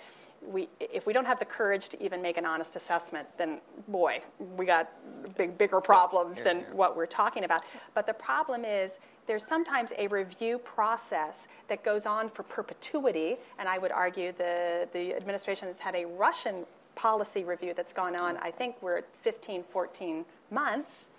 we, if we don't have the courage to even make an honest assessment, then boy, we got big, bigger problems than what we're talking about. But the problem is there's sometimes a review process that goes on for perpetuity, and I would argue the, the administration has had a Russian policy review that's gone on, I think we're at 15, 14 months,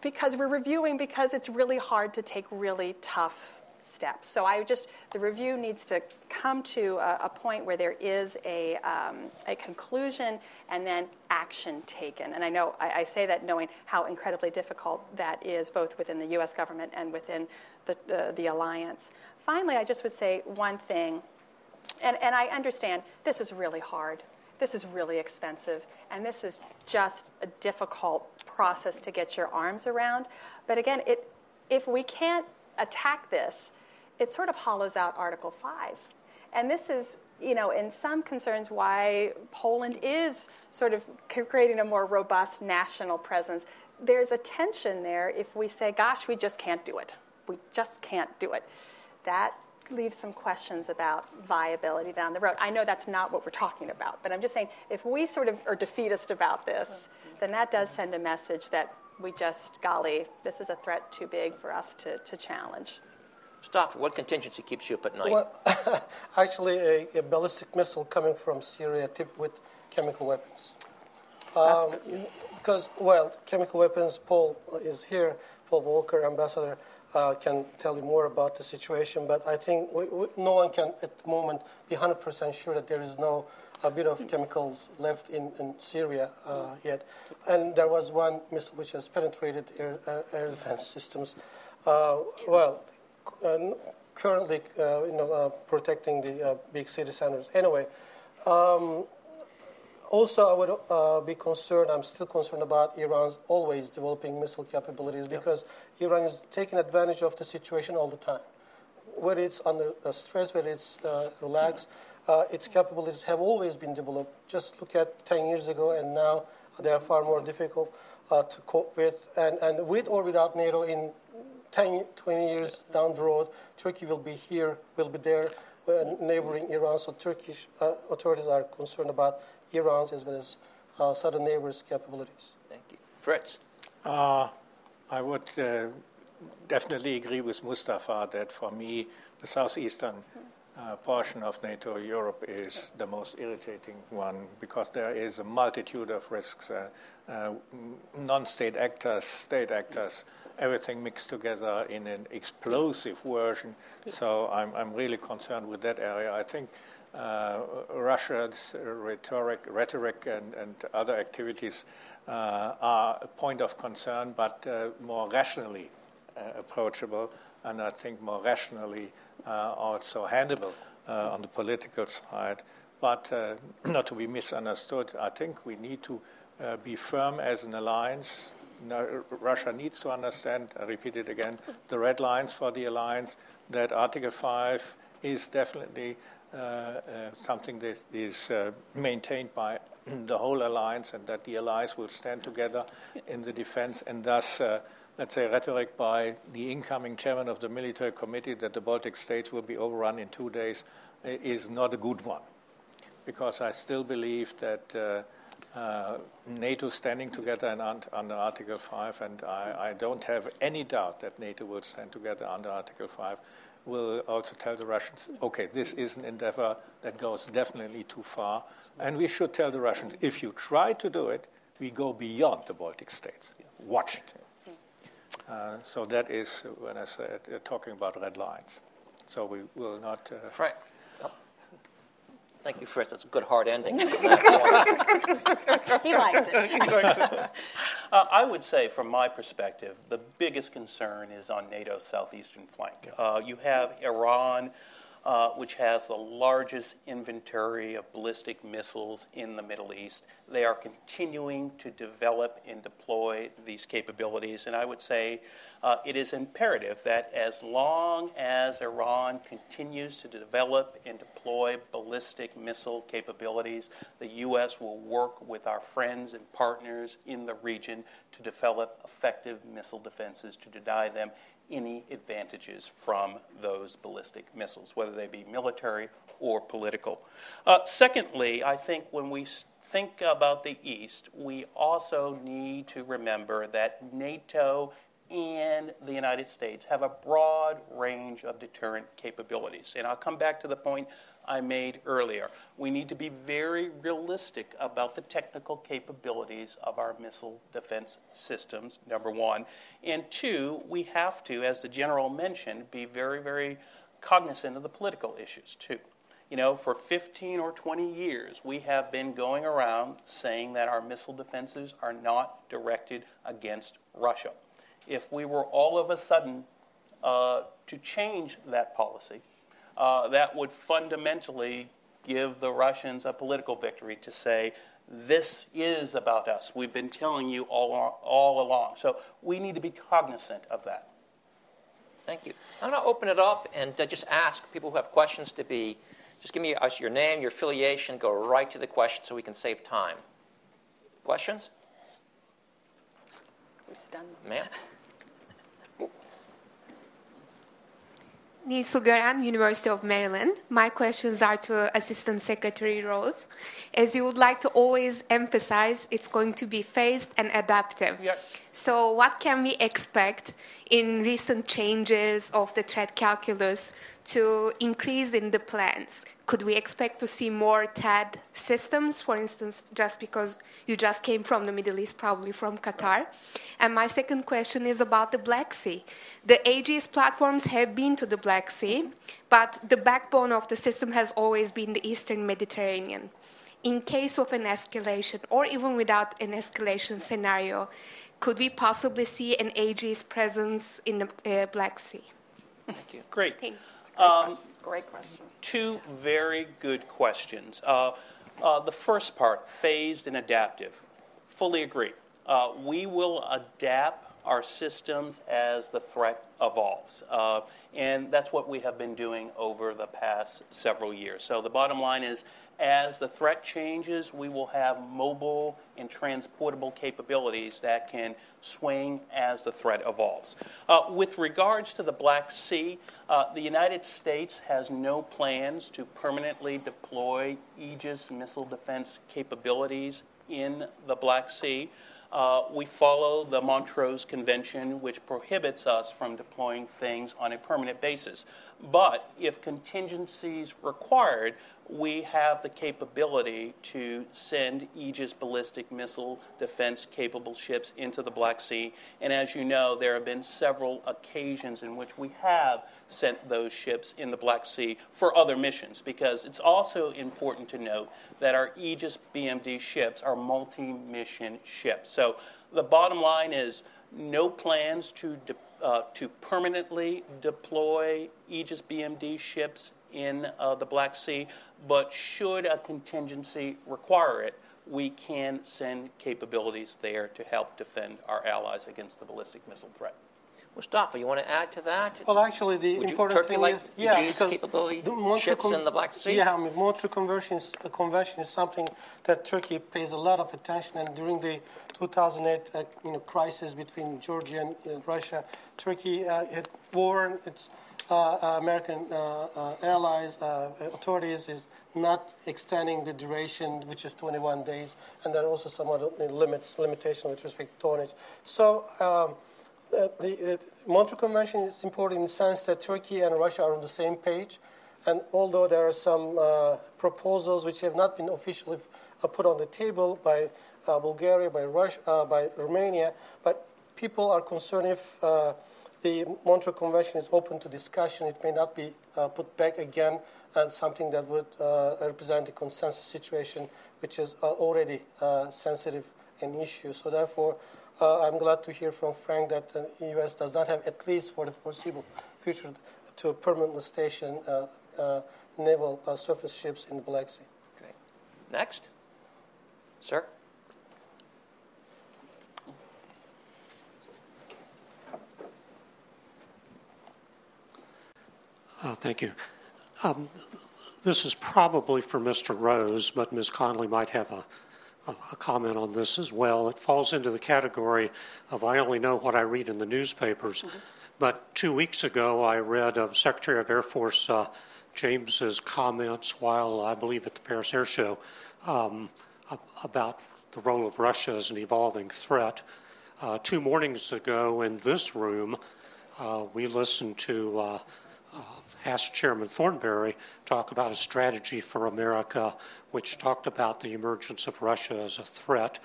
because we're reviewing because it's really hard to take really tough steps. So I just, the review needs to come to a, a point where there is a, um, a conclusion and then action taken. And I know I, I, say that knowing how incredibly difficult that is, both within the US government and within the, uh, the alliance. Finally, I just would say one thing, and, and I understand this is really hard. This is really expensive, and this is just a difficult process to get your arms around. But again, it, if we can't attack this, it sort of hollows out Article 5. And this is, you know, in some concerns why Poland is sort of creating a more robust national presence. There's a tension there if we say, gosh, we just can't do it. We just can't do it. That leaves some questions about viability down the road. I know that's not what we're talking about, but I'm just saying if we sort of are defeatist about this, then that does send a message that we just, golly, this is a threat too big for us to, to challenge. Mustafa, what contingency keeps you up at night? Well, *laughs* actually, a, a, ballistic missile coming from Syria tipped with chemical weapons. Um, because, well, chemical weapons, Paul is here, Paul Walker, ambassador, uh, can tell you more about the situation, but I think we, we, no one can at the moment be 100% sure that there is no a bit of chemicals left in, in Syria uh, yet. And there was one missile which has penetrated air, uh, air defense systems. Uh, well, uh, currently, uh, you know, uh, protecting the big city centers. Anyway, um, also, I would be concerned. I'm still concerned about Iran's always developing missile capabilities because Iran is taking advantage of the situation all the time whether it's under stress, whether it's uh, relaxed, uh, its capabilities have always been developed. Just look at 10 years ago, and now they are far more difficult uh, to cope with. And, and with or without NATO, in 10, 20 years down the road, Turkey will be here, will be there, uh, neighboring Iran. So Turkish uh, authorities are concerned about Iran's as well as uh, southern neighbors' capabilities. Thank you. Fritz. Uh, I would definitely agree with Mustafa that for me, the southeastern uh, portion of NATO Europe is the most irritating one because there is a multitude of risks, uh, uh, non state actors, state actors, everything mixed together in an explosive version. So I'm, I'm really concerned with that area. I think uh, Russia's rhetoric, rhetoric and, and other activities uh, are a point of concern, but more rationally approachable and I think more rationally uh, also handleable uh, on the political side. But uh, *clears throat* not to be misunderstood, I think we need to be firm as an alliance. Russia needs to understand, I repeat it again, the red lines for the alliance, that Article 5 is definitely something that is maintained by *clears throat* the whole alliance and that the allies will stand together in the defense and thus let's say, rhetoric by the incoming chairman of the military committee that the Baltic states will be overrun in two days is not a good one. Because I still believe that uh, uh, NATO standing together under Article 5, and I, I, don't have any doubt that NATO will stand together under Article 5, will also tell the Russians, okay, this is an endeavor that goes definitely too far. And we should tell the Russians, if you try to do it, we go beyond the Baltic states. Watch it. Uh, so that is, when I said, uh, talking about red lines. So we will not. Uh, Frank. Thank you, Fritz. That's a good hard ending. *laughs* he likes it. uh, I would say, from my perspective, the biggest concern is on NATO's southeastern flank. Uh, you have Iran uh, which has the largest inventory of ballistic missiles in the Middle East. They are continuing to develop and deploy these capabilities, and I would say uh, it is imperative that as long as Iran continues to develop and deploy ballistic missile capabilities, the U.S. will work with our friends and partners in the region to develop effective missile defenses to deny them any advantages from those ballistic missiles, whether they be military or political. Uh, secondly, I think when we think about the East, we also need to remember that NATO and the United States have a broad range of deterrent capabilities. And I'll come back to the point I made earlier. We need to be very realistic about the technical capabilities of our missile defense systems, number one. And two, we have to, as the general mentioned, be very, very cognizant of the political issues, too. You know, for 15 or 20 years, we have been going around saying that our missile defenses are not directed against Russia. If we were all of a sudden uh, to change that policy, uh, that would fundamentally give the Russians a political victory to say, this is about us. We've been telling you all, all along. So we need to be cognizant of that. Thank you. I'm going to open it up and uh, just ask people who have questions to be, just give me us your name, your affiliation, go right to the question so we can save time. Questions? Who's done? Ma'am? Nisu Gören, University of Maryland. My questions are to Assistant Secretary Rose. As you would like to always emphasize, it's going to be phased and adaptive. Yep. So, what can we expect in recent changes of the threat calculus to increase in the plans? Could we expect to see more THAAD systems, for instance, just because you just came from the Middle East, probably from Qatar? And my second question is about the Black Sea. The Aegis platforms have been to the Black Sea, but the backbone of the system has always been the Eastern Mediterranean. In case of an escalation, or even without an escalation scenario, could we possibly see an Aegis presence in the uh, Black Sea? Thank you. Great. Thank you. Great, um, question. Great question. Two very good questions. Uh, uh, the first part, phased and adaptive. Fully agree. Uh, we will adapt our systems as the threat evolves. Uh, and that's what we have been doing over the past several years. So the bottom line is as the threat changes, we will have mobile and transportable capabilities that can swing as the threat evolves. Uh, with regards to the Black Sea, uh, the United States has no plans to permanently deploy Aegis missile defense capabilities in the Black Sea. Uh, we follow the Montreux Convention, which prohibits us from deploying things on a permanent basis. But if contingencies required, we have the capability to send Aegis ballistic missile defense capable ships into the Black Sea. And as you know, there have been several occasions in which we have sent those ships in the Black Sea for other missions because it's also important to note that our Aegis BMD ships are multi mission ships. So the bottom line is no plans to, de- uh, to permanently deploy Aegis BMD ships in uh, the Black Sea, but should a contingency require it, we can send capabilities there to help defend our allies against the ballistic missile threat. Mustafa, you want to add to that? Well, actually, the Would important Turkey thing like is, to yeah, use because capability the Montreux ships Con- in the Black Sea? Yeah, I mean, Montreux Convention is, uh, Convention is something that Turkey pays a lot of attention, and during the 2008 uh, you know, crisis between Georgia and uh, Russia, Turkey uh, had warned its uh, uh, American uh, uh, allies, authorities, is not extending the duration, which is 21 days, and there are also some other limits, limitation with respect to tonnage. So. Um, the, the Montreux Convention is important in the sense that Turkey and Russia are on the same page, and although there are some uh, proposals which have not been officially uh, put on the table by uh, Bulgaria, by Russia, by Romania, but people are concerned if the Montreux Convention is open to discussion, it may not be put back again and something that would represent a consensus situation, which is already sensitive an issue. So therefore. Uh, I'm glad to hear from Frank that the U.S. does not have, at least for the foreseeable future, to permanently station uh, uh, naval uh, surface ships in the Black Sea. Okay. Next. Sir? Uh, thank you. Um, this is probably for Mr. Rose, but Ms. Conley might have a a comment on this as well. It falls into the category of I only know what I read in the newspapers. Mm-hmm. But two weeks ago, I read of Secretary of Air Force uh, James's comments while I believe at the Paris Air Show um, about the role of Russia as an evolving threat. Uh, two mornings ago in this room, uh, we listened to uh, uh, asked Chairman Thornberry talk about a strategy for America, which talked about the emergence of Russia as a threat.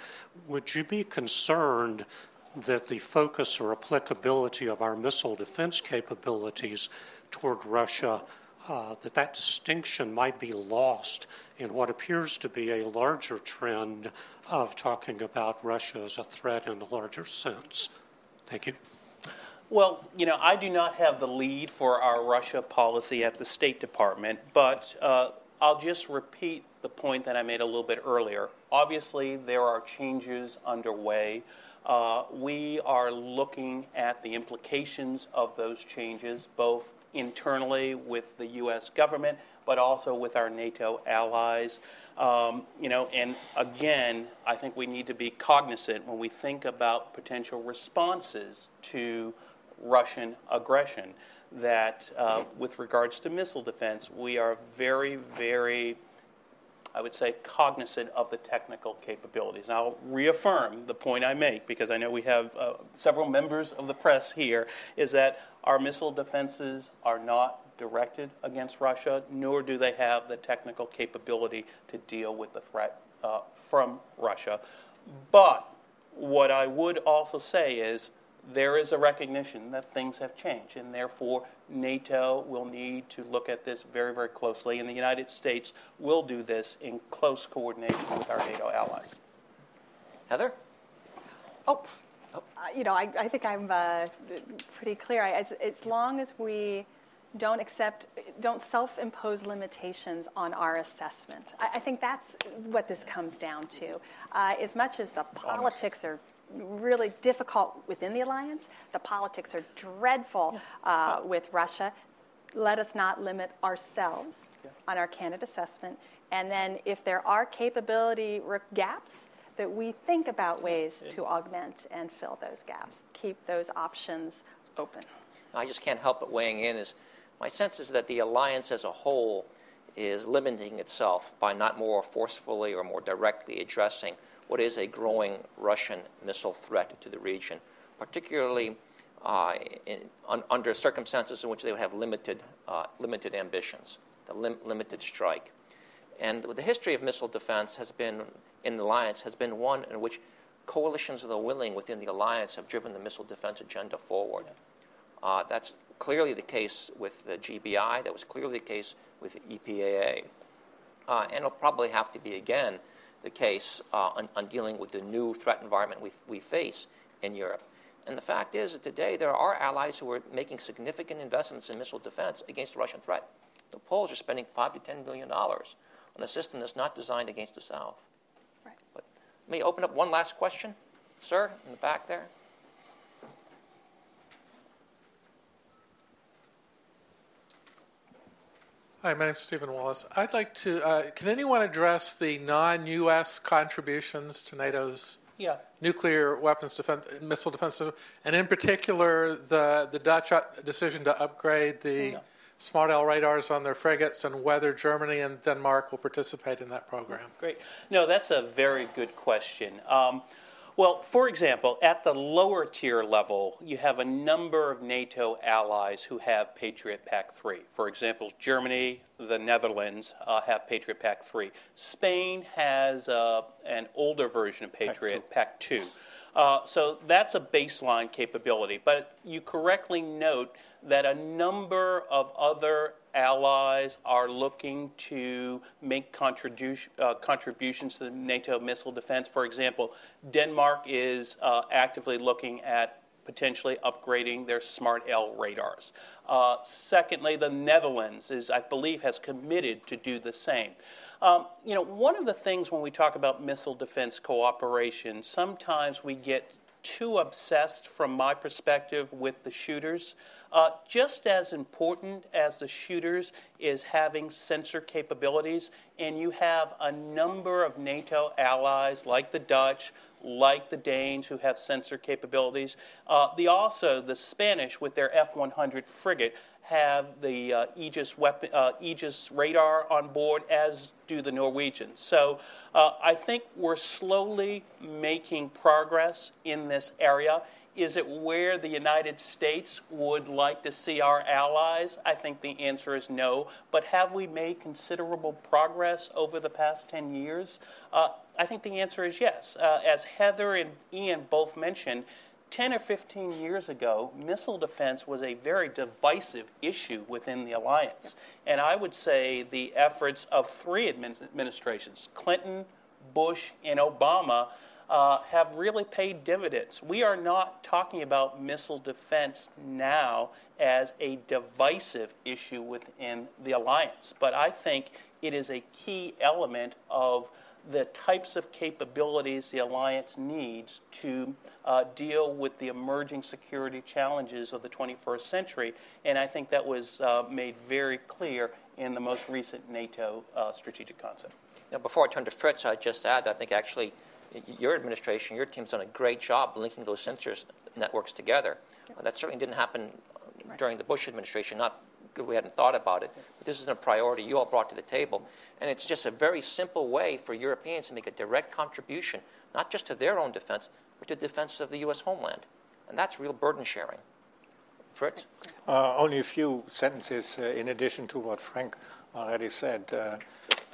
Would you be concerned that the focus or applicability of our missile defense capabilities toward Russia, uh, that that distinction might be lost in what appears to be a larger trend of talking about Russia as a threat in a larger sense? Thank you. Well, you know, I do not have the lead for our Russia policy at the State Department, but uh, I'll just repeat the point that I made a little bit earlier. Obviously, there are changes underway. Uh, we are looking at the implications of those changes, both internally with the U.S. government, but also with our NATO allies. Um, you know, and again, I think we need to be cognizant when we think about potential responses to Russian aggression. That, uh, with regards to missile defense, we are very, very, I would say, cognizant of the technical capabilities. And I'll reaffirm the point I make because I know we have uh, several members of the press here is that our missile defenses are not directed against Russia, nor do they have the technical capability to deal with the threat uh, from Russia. But what I would also say is there is a recognition that things have changed, and therefore NATO will need to look at this very, very closely, and the United States will do this in close coordination with our NATO allies. Heather? Oh, oh. Uh, you know, I, I think I'm uh, pretty clear. I, as, as long as we don't accept, don't self-impose limitations on our assessment. I, I, think that's what this comes down to. Uh, as much as the politics are really difficult within the alliance. The politics are dreadful uh, with Russia. Let us not limit ourselves on our candidate assessment. And then, if there are capability gaps, that we think about ways to augment and fill those gaps, keep those options open. I just can't help but weighing in is my sense is that the alliance as a whole is limiting itself by not more forcefully or more directly addressing what is a growing Russian missile threat to the region, particularly uh, in, un, under circumstances in which they would have limited, uh, limited ambitions, the lim- limited strike. And the history of missile defense has been, in the alliance, has been one in which coalitions of the willing within the alliance have driven the missile defense agenda forward. Uh, that's clearly the case with the GBI, that was clearly the case with the EPAA. Uh, and it'll probably have to be again the case uh, on, on, dealing with the new threat environment we, we face in Europe. And the fact is that today there are allies who are making significant investments in missile defense against the Russian threat. The Poles are spending five to ten billion dollars on a system that's not designed against the South. Right. But let me open up one last question, sir, in the back there. Hi, my name is Stephen Wallace. I'd like to. Uh, can anyone address the non-U.S. contributions to NATO's Yeah. nuclear weapons defense, missile defense system, and in particular the the Dutch uh, decision to upgrade the Yeah. Smart L radars on their frigates, and whether Germany and Denmark will participate in that program? Great. No, that's a very good question. Um, well, for example, at the lower tier level, you have a number of NATO allies who have Patriot PAC 3. For example, Germany, the Netherlands uh, have Patriot PAC 3. Spain has uh, an older version of Patriot PAC 2. Uh, so that's a baseline capability. But you correctly note that a number of other allies are looking to make uh, contributions to the NATO missile defense. For example, Denmark is uh, actively looking at potentially upgrading their smart L radars. Uh, secondly, the Netherlands is, I believe, has committed to do the same. Um, you know, one of the things when we talk about missile defense cooperation, sometimes we get too obsessed, from my perspective, with the shooters. Uh, just as important as the shooters is having sensor capabilities, and you have a number of NATO allies like the Dutch, like the Danes, who have sensor capabilities. Uh, the also the Spanish with their F-100 frigate have the uh, Aegis, weapon, uh, Aegis radar on board, as do the Norwegians. So uh, I think we're slowly making progress in this area. Is it where the United States would like to see our allies? I think the answer is no. But have we made considerable progress over the past 10 years? Uh, I think the answer is yes. Uh, as Heather and Ian both mentioned, 10 or 15 years ago, missile defense was a very divisive issue within the alliance. And I would say the efforts of three administrations, Clinton, Bush, and Obama, uh, have really paid dividends. We are not talking about missile defense now as a divisive issue within the alliance, but I think it is a key element of the types of capabilities the alliance needs to uh, deal with the emerging security challenges of the 21st century. And I think that was uh, made very clear in the most recent NATO uh, strategic concept. Now, before I turn to Fritz, I'd just add I think actually your administration, your team's done a great job linking those sensors networks together. Uh, that certainly didn't happen during the Bush administration, not we hadn't thought about it. But this is a priority you all brought to the table. And it's just a very simple way for Europeans to make a direct contribution, not just to their own defense, but to the defense of the U.S. homeland. And that's real burden sharing. Fritz? Uh, only a few sentences uh, in addition to what Frank already said. Uh,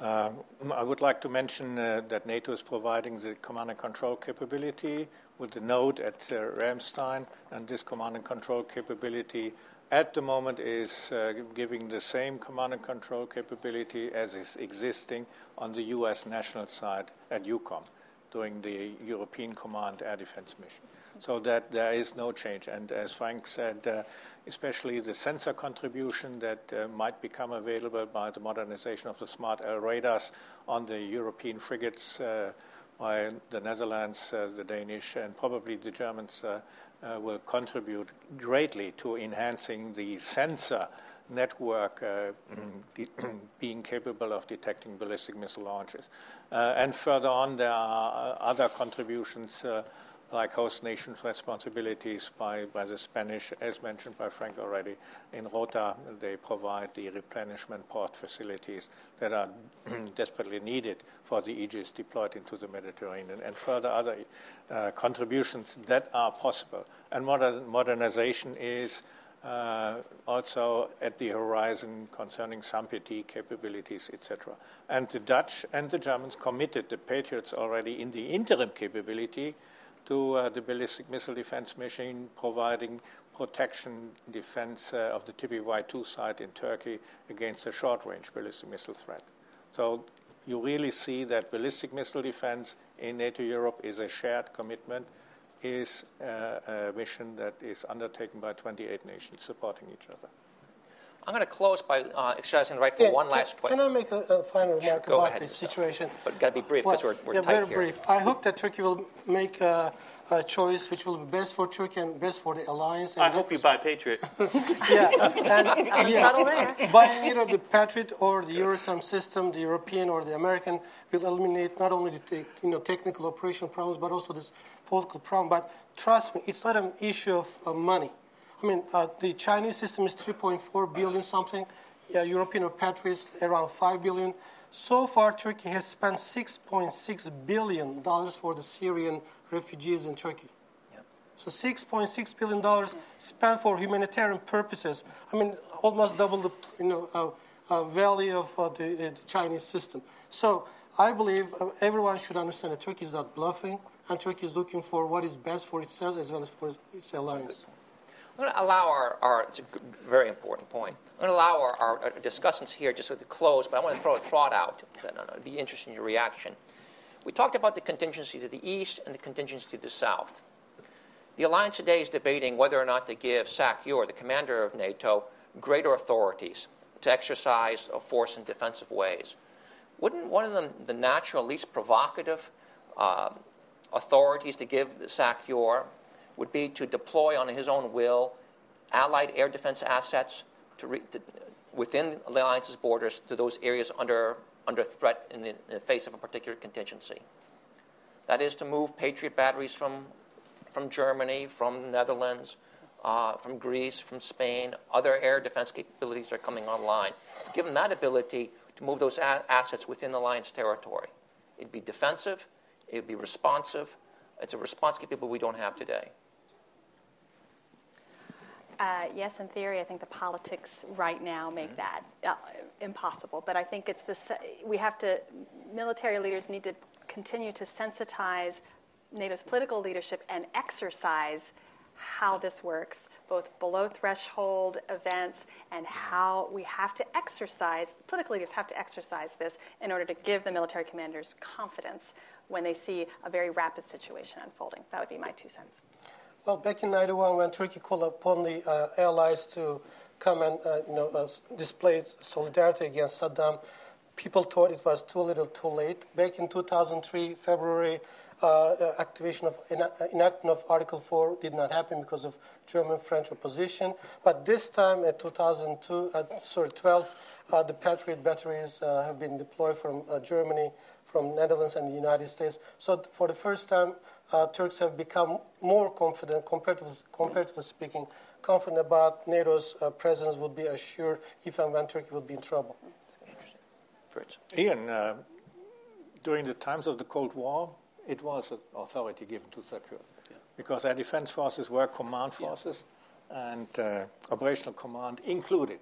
uh I would like to mention uh, that NATO is providing the command and control capability with the node at uh, Ramstein, and this command and control capability at the moment is uh, giving the same command and control capability as is existing on the U.S. national side at EUCOM during the European Command Air Defense Mission. So that there is no change. And as Frank said, uh, especially the sensor contribution that uh, might become available by the modernization of the smart L radars on the European frigates uh, by the Netherlands, uh, the Danish, and probably the Germans uh, uh, will contribute greatly to enhancing the sensor network uh, *clears throat* *clears throat* being capable of detecting ballistic missile launches. Uh, and further on, there are other contributions like host nations' responsibilities by, by the Spanish, as mentioned by Frank already. In Rota, they provide the replenishment port facilities that are *clears throat* desperately needed for the Aegis deployed into the Mediterranean, and further other uh, contributions that are possible. And modern, modernization is uh, also at the horizon concerning SAMPT capabilities, etc. And the Dutch and the Germans committed the Patriots already in the interim capability to uh, the ballistic missile defense machine, providing protection defense uh, of the TPY-2 site in Turkey against a short-range ballistic missile threat. So you really see that ballistic missile defense in NATO Europe is a shared commitment, is uh, a mission that is undertaken by 28 nations supporting each other. I'm going to close by uh, exercising the right for Yeah, one can- last question. Can I make a, a final remark go about ahead, the situation? But gotta be brief, 'cause we're- we're yeah, tight very here. brief. I hope that Turkey will make a, a choice which will be best for Turkey and best for the alliance. And I hope you buy Patriot. *laughs* Yeah, and *laughs* yeah, Subtle there. buying either the Patriot or the Eurosam system, the European or the American, will eliminate not only the te- you know technical operational problems but also this political problem. But trust me, it's not an issue of uh, money. I mean, uh, the Chinese system is 3.4 billion something. Yeah, European Patriots around 5 billion. So far, Turkey has spent 6.6 billion dollars for the Syrian refugees in Turkey. So 6.6 billion dollars spent for humanitarian purposes. I mean, almost double the you know uh, uh, value of uh, the, the Chinese system. So I believe uh, everyone should understand that Turkey is not bluffing, and Turkey is looking for what is best for itself as well as for its alliance. I'm going to allow our, our it's a very important point. I'm going to allow our, our, our discussants here just to close, but I want to throw a thought out I'd be interested in your reaction. We talked about the contingency to the east and the contingency to the south. The alliance today is debating whether or not to give SACEUR, the commander of NATO, greater authorities to exercise a force in defensive ways. Wouldn't one of them, the natural, least provocative uh, authorities to give SACEUR would be to deploy on his own will Allied air defense assets to re- to, within the alliance's borders to those areas under, under threat in the, in the face of a particular contingency? That is to move Patriot batteries from, from Germany, from the Netherlands, uh, from Greece, from Spain, other air defense capabilities are coming online. Give them that ability to move those a- assets within the alliance territory. It'd be defensive, it'd be responsive. It's a response capability we don't have today. Uh, yes, in theory, I think the politics right now make that uh, impossible. But I think it's the we have to military leaders need to continue to sensitize NATO's political leadership and exercise how this works, both below threshold events and how we have to exercise political leaders have to exercise this in order to give the military commanders confidence when they see a very rapid situation unfolding. That would be my two cents. Well, back in '91, when Turkey called upon the uh, allies to come and uh, you know uh, display solidarity against Saddam, people thought it was too little, too late. Back in 2003, February, uh, uh, activation of enactment of Article 4 did not happen because of German-French opposition. But this time, at 2002, uh, sorry, 12, uh, the Patriot batteries uh, have been deployed from uh, Germany, from Netherlands, and the United States. So for the first time, uh, Turks have become more confident, comparatively, comparatively speaking, confident about NATO's uh, presence would be assured if and when Turkey would be in trouble. Fritz. Ian, uh, during the times of the Cold War, it was an authority given to SACEUR. Because our defense forces were command forces, and uh, operational command included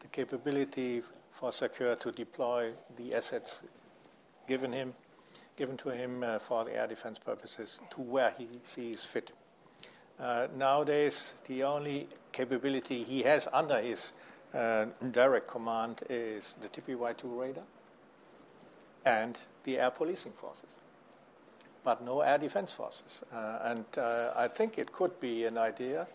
the capability for SACEUR to deploy the assets given him, given to him uh, for the air defense purposes to where he sees fit. Uh, nowadays, the only capability he has under his uh, direct command is the TPY-2 radar and the air policing forces, but no air defense forces. Uh, and uh, I think it could be an idea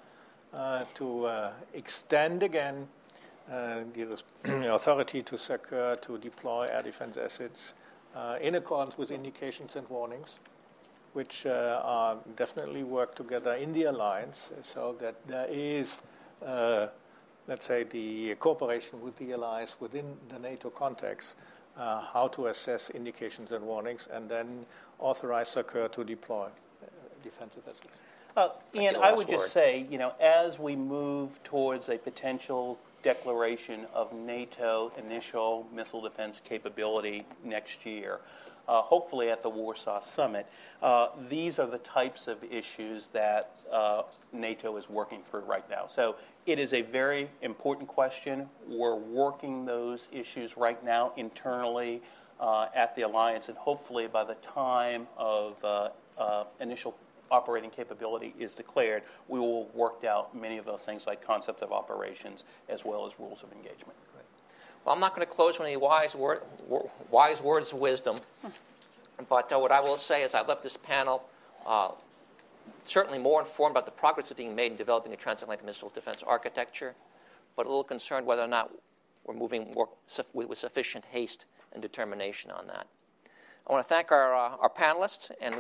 uh, to extend again *clears throat* the authority to SACEUR to deploy air defense assets in accordance with indications and warnings which uh, are definitely work together in the alliance so that there is, uh, let's say, the cooperation with the allies within the NATO context, uh, how to assess indications and warnings, and then authorize SACEUR to deploy uh, defensive assets. Uh, Ian, I would word. just say, you know, as we move towards a potential declaration of NATO initial missile defense capability next year, uh, hopefully at the Warsaw Summit, uh, these are the types of issues that uh, NATO is working through right now. So it is a very important question. We're working those issues right now internally uh, at the alliance, and hopefully by the time of uh, uh, initial operating capability is declared, we will worked out many of those things like concept of operations as well as rules of engagement. Well, I'm not going to close with any wise, word, wise words of wisdom, but uh, what I will say is I left this panel uh, certainly more informed about the progress that's being made in developing a transatlantic missile defense architecture, but a little concerned whether or not we're moving more, with sufficient haste and determination on that. I want to thank our, uh, our panelists and